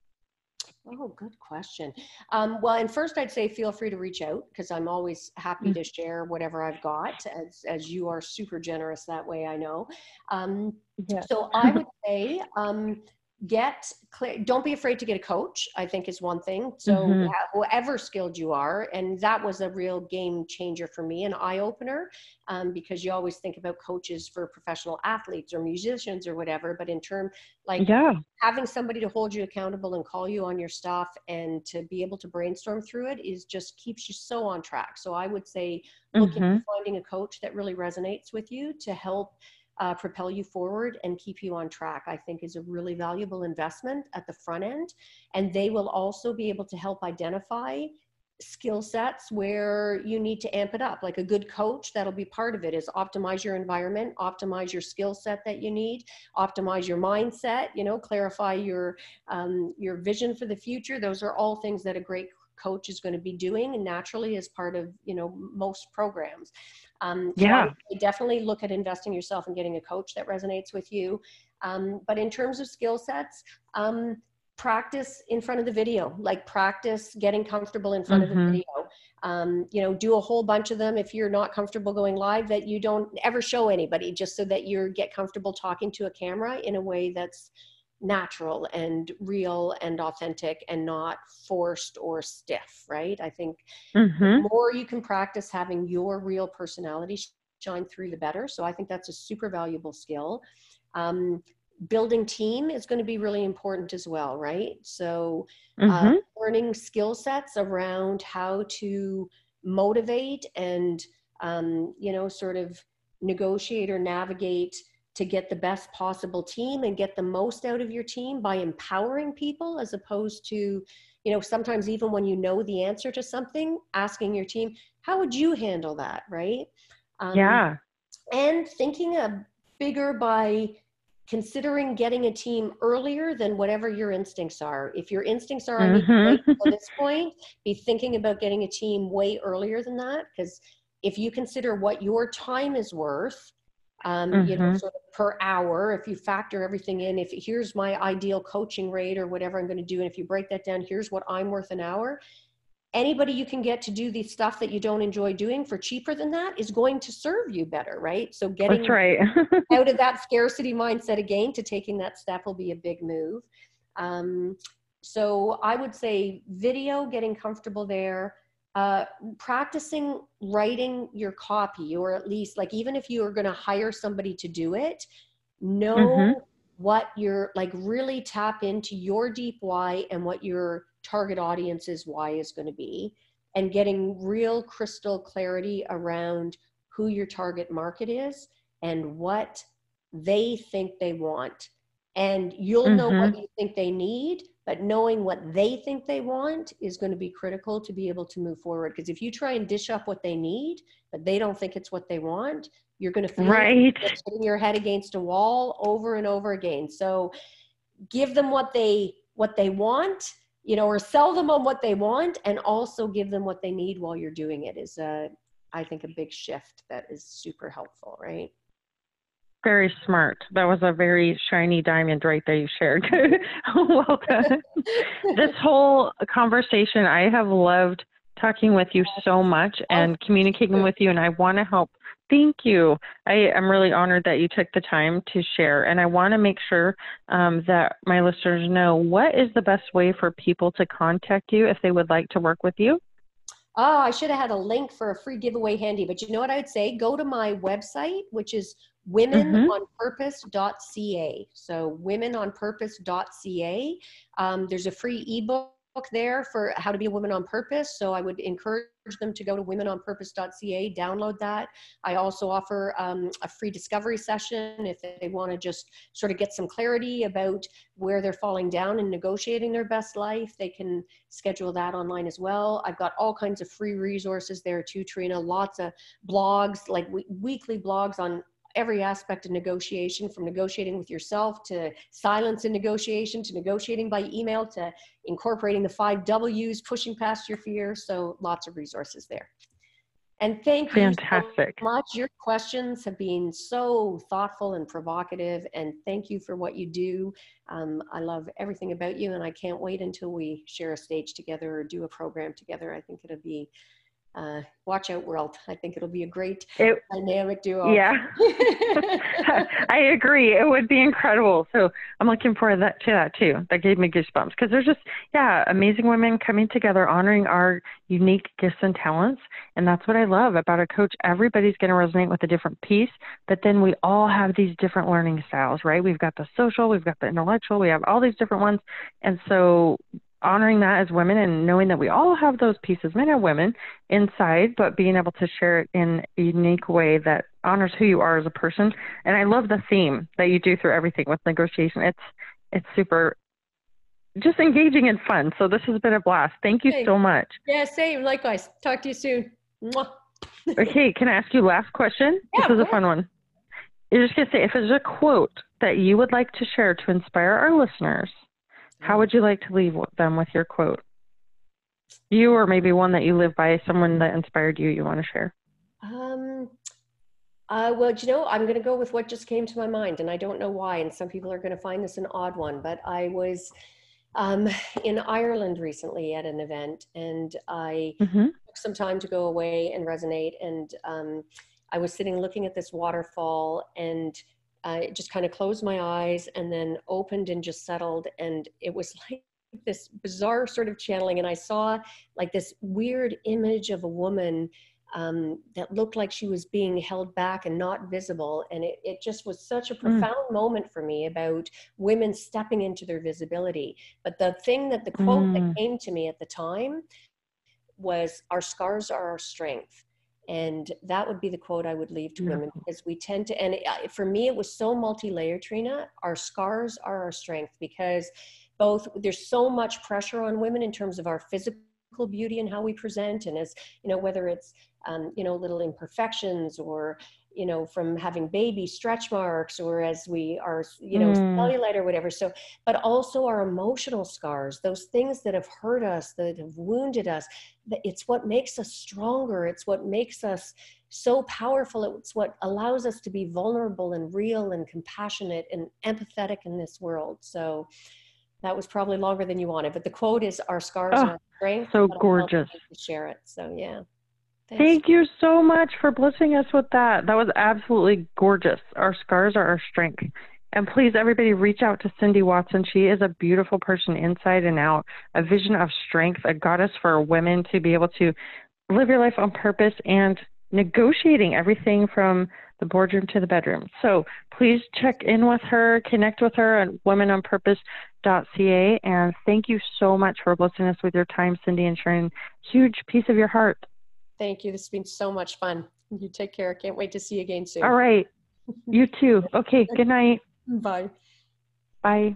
Oh, good question. Um, well, and first, I'd say feel free to reach out because I'm always happy mm-hmm. to share whatever I've got, as as you are super generous that way. I know. Um, yeah. So I would say um, get clear don't be afraid to get a coach i think is one thing so mm-hmm. whoever skilled you are and that was a real game changer for me an eye-opener um, because you always think about coaches for professional athletes or musicians or whatever but in term like yeah. having somebody to hold you accountable and call you on your stuff and to be able to brainstorm through it is just keeps you so on track so i would say looking mm-hmm. finding a coach that really resonates with you to help uh, propel you forward and keep you on track, I think is a really valuable investment at the front end. And they will also be able to help identify skill sets where you need to amp it up like a good coach that'll be part of it is optimize your environment optimize your skill set that you need optimize your mindset you know clarify your um, your vision for the future those are all things that a great coach is going to be doing naturally as part of you know most programs um, yeah so definitely look at investing yourself and getting a coach that resonates with you um, but in terms of skill sets um, practice in front of the video like practice getting comfortable in front mm-hmm. of the mm-hmm. video um, you know do a whole bunch of them if you're not comfortable going live that you don't ever show anybody just so that you get comfortable talking to a camera in a way that's natural and real and authentic and not forced or stiff, right? I think mm-hmm. the more you can practice having your real personality shine through, the better. So I think that's a super valuable skill. Um, building team is going to be really important as well, right? So uh, mm-hmm. uh, learning skill sets around how to motivate and, um, you know, sort of negotiate or navigate to get the best possible team and get the most out of your team by empowering people as opposed to you know sometimes even when you know the answer to something asking your team how would you handle that? Right? Um, yeah. and thinking a bigger by considering getting a team earlier than whatever your instincts are. If your instincts are mm-hmm. at this point be thinking about getting a team way earlier than that because if you consider what your time is worth um, mm-hmm. you know, mm-hmm. sort of per hour. If you factor everything in, if here's my ideal coaching rate or whatever I'm going to do, and if you break that down, here's what I'm worth an hour. Anybody you can get to do the stuff that you don't enjoy doing for cheaper than that is going to serve you better, right? So getting That's right. out of that scarcity mindset again to taking that step will be a big move. Um, so I would say video, getting comfortable there uh, practicing writing your copy, or at least like even if you are going to hire somebody to do it, know mm-hmm. what you're like really tap into your deep why and what your target audience's why is going to be, and getting real crystal clarity around who your target market is and what they think they want. And you'll mm-hmm. know what mm-hmm. you think they need but knowing what they think they want is going to be critical to be able to move forward because if you try and dish up what they need but they don't think it's what they want you're going to feel right. like hitting your head against a wall over and over again so give them what they what they want you know or sell them on what they want and also give them what they need while you're doing it is a i think a big shift that is super helpful right very smart. That was a very shiny diamond right there you shared. Welcome. this whole conversation, I have loved talking with you so much and communicating with you, and I want to help. Thank you. I am really honored that you took the time to share, and I want to make sure um, that my listeners know what is the best way for people to contact you if they would like to work with you. Oh, I should have had a link for a free giveaway handy. But you know what I would say? Go to my website, which is womenonpurpose.ca. So womenonpurpose.ca. Um, there's a free ebook there for how to be a woman on purpose. So I would encourage them to go to womenonpurpose.ca, download that. I also offer um, a free discovery session if they want to just sort of get some clarity about where they're falling down and negotiating their best life. They can schedule that online as well. I've got all kinds of free resources there too, Trina. Lots of blogs, like weekly blogs on every aspect of negotiation from negotiating with yourself to silence in negotiation to negotiating by email to incorporating the five W's, pushing past your fear. So lots of resources there. And thank Fantastic. you so much. Your questions have been so thoughtful and provocative, and thank you for what you do. Um, I love everything about you, and I can't wait until we share a stage together or do a program together. I think it'll be uh, watch out world. I think it'll be a great it, dynamic duo. Yeah. I agree. It would be incredible. So i'm looking forward to that, to that too. That gave me goosebumps because there's just yeah amazing women coming together honoring our unique gifts and talents. And that's what i love about a coach. Everybody's going to resonate with a different piece but then we all have these different learning styles right? We've got the social we've got the intellectual we have all these different ones. And so honoring that as women and knowing that we all have those pieces, men and women, inside, but being able to share it in a unique way that honors who you are as a person. And I love the theme that you do through everything with negotiation. It's it's super just engaging and fun. So this has been a blast. Thank you so much. Yeah, same. Likewise. Talk to you soon. okay, can I ask you last question? Yeah, this is a fun one. You're just gonna say if there's a quote that you would like to share to inspire our listeners, how would you like to leave them with your quote? You or maybe one that you live by, someone that inspired you, you want to share? Um, uh, well, you know, I'm going to go with what just came to my mind, and I don't know why. And some people are going to find this an odd one, but I was um, in Ireland recently at an event, and I mm-hmm. took some time to go away and resonate. And um, I was sitting looking at this waterfall, and I just kind of closed my eyes and then opened and just settled. And it was like this bizarre sort of channeling. And I saw like this weird image of a woman um, that looked like she was being held back and not visible. And it, it just was such a hmm. profound mm. moment for me about women stepping into their visibility. But the thing that the quote mm. that hmm. came to me at the time was Our scars are our strength and that would be the quote i would leave to women because we tend to and it, for me it was so multi-layered trina. Our scars are our strength because both there's so much pressure on women in terms of our physical beauty and how we present and as you know whether it's um, you know little imperfections or you know from having baby stretch marks or as we are you know mm. cellulite or whatever. So but also our emotional scars those things that have hurt us that have wounded us it's what makes us stronger. It's what makes us so powerful. It's what allows us to be vulnerable and real and compassionate and empathetic in this world. So that was probably longer than you wanted but the quote is our scars oh, are strength so gorgeous. to share it. So yeah Thanks. Thank you so much for blessing us with that. That was absolutely gorgeous. Our scars are our strength. And please, everybody, reach out to Cindy Watson. She is a beautiful person inside and out, a vision of strength, a goddess for women to be able to live your life on purpose and negotiating everything from the boardroom to the bedroom. So please check in with her, connect with her at womenonpurpose.ca. And thank you so much for blessing us with your time, Cindy, and sharing a huge piece of your heart. Thank you. This has been so much fun. You take care. Can't wait to see you again soon. All right. You too. Okay. Good night. Bye. Bye.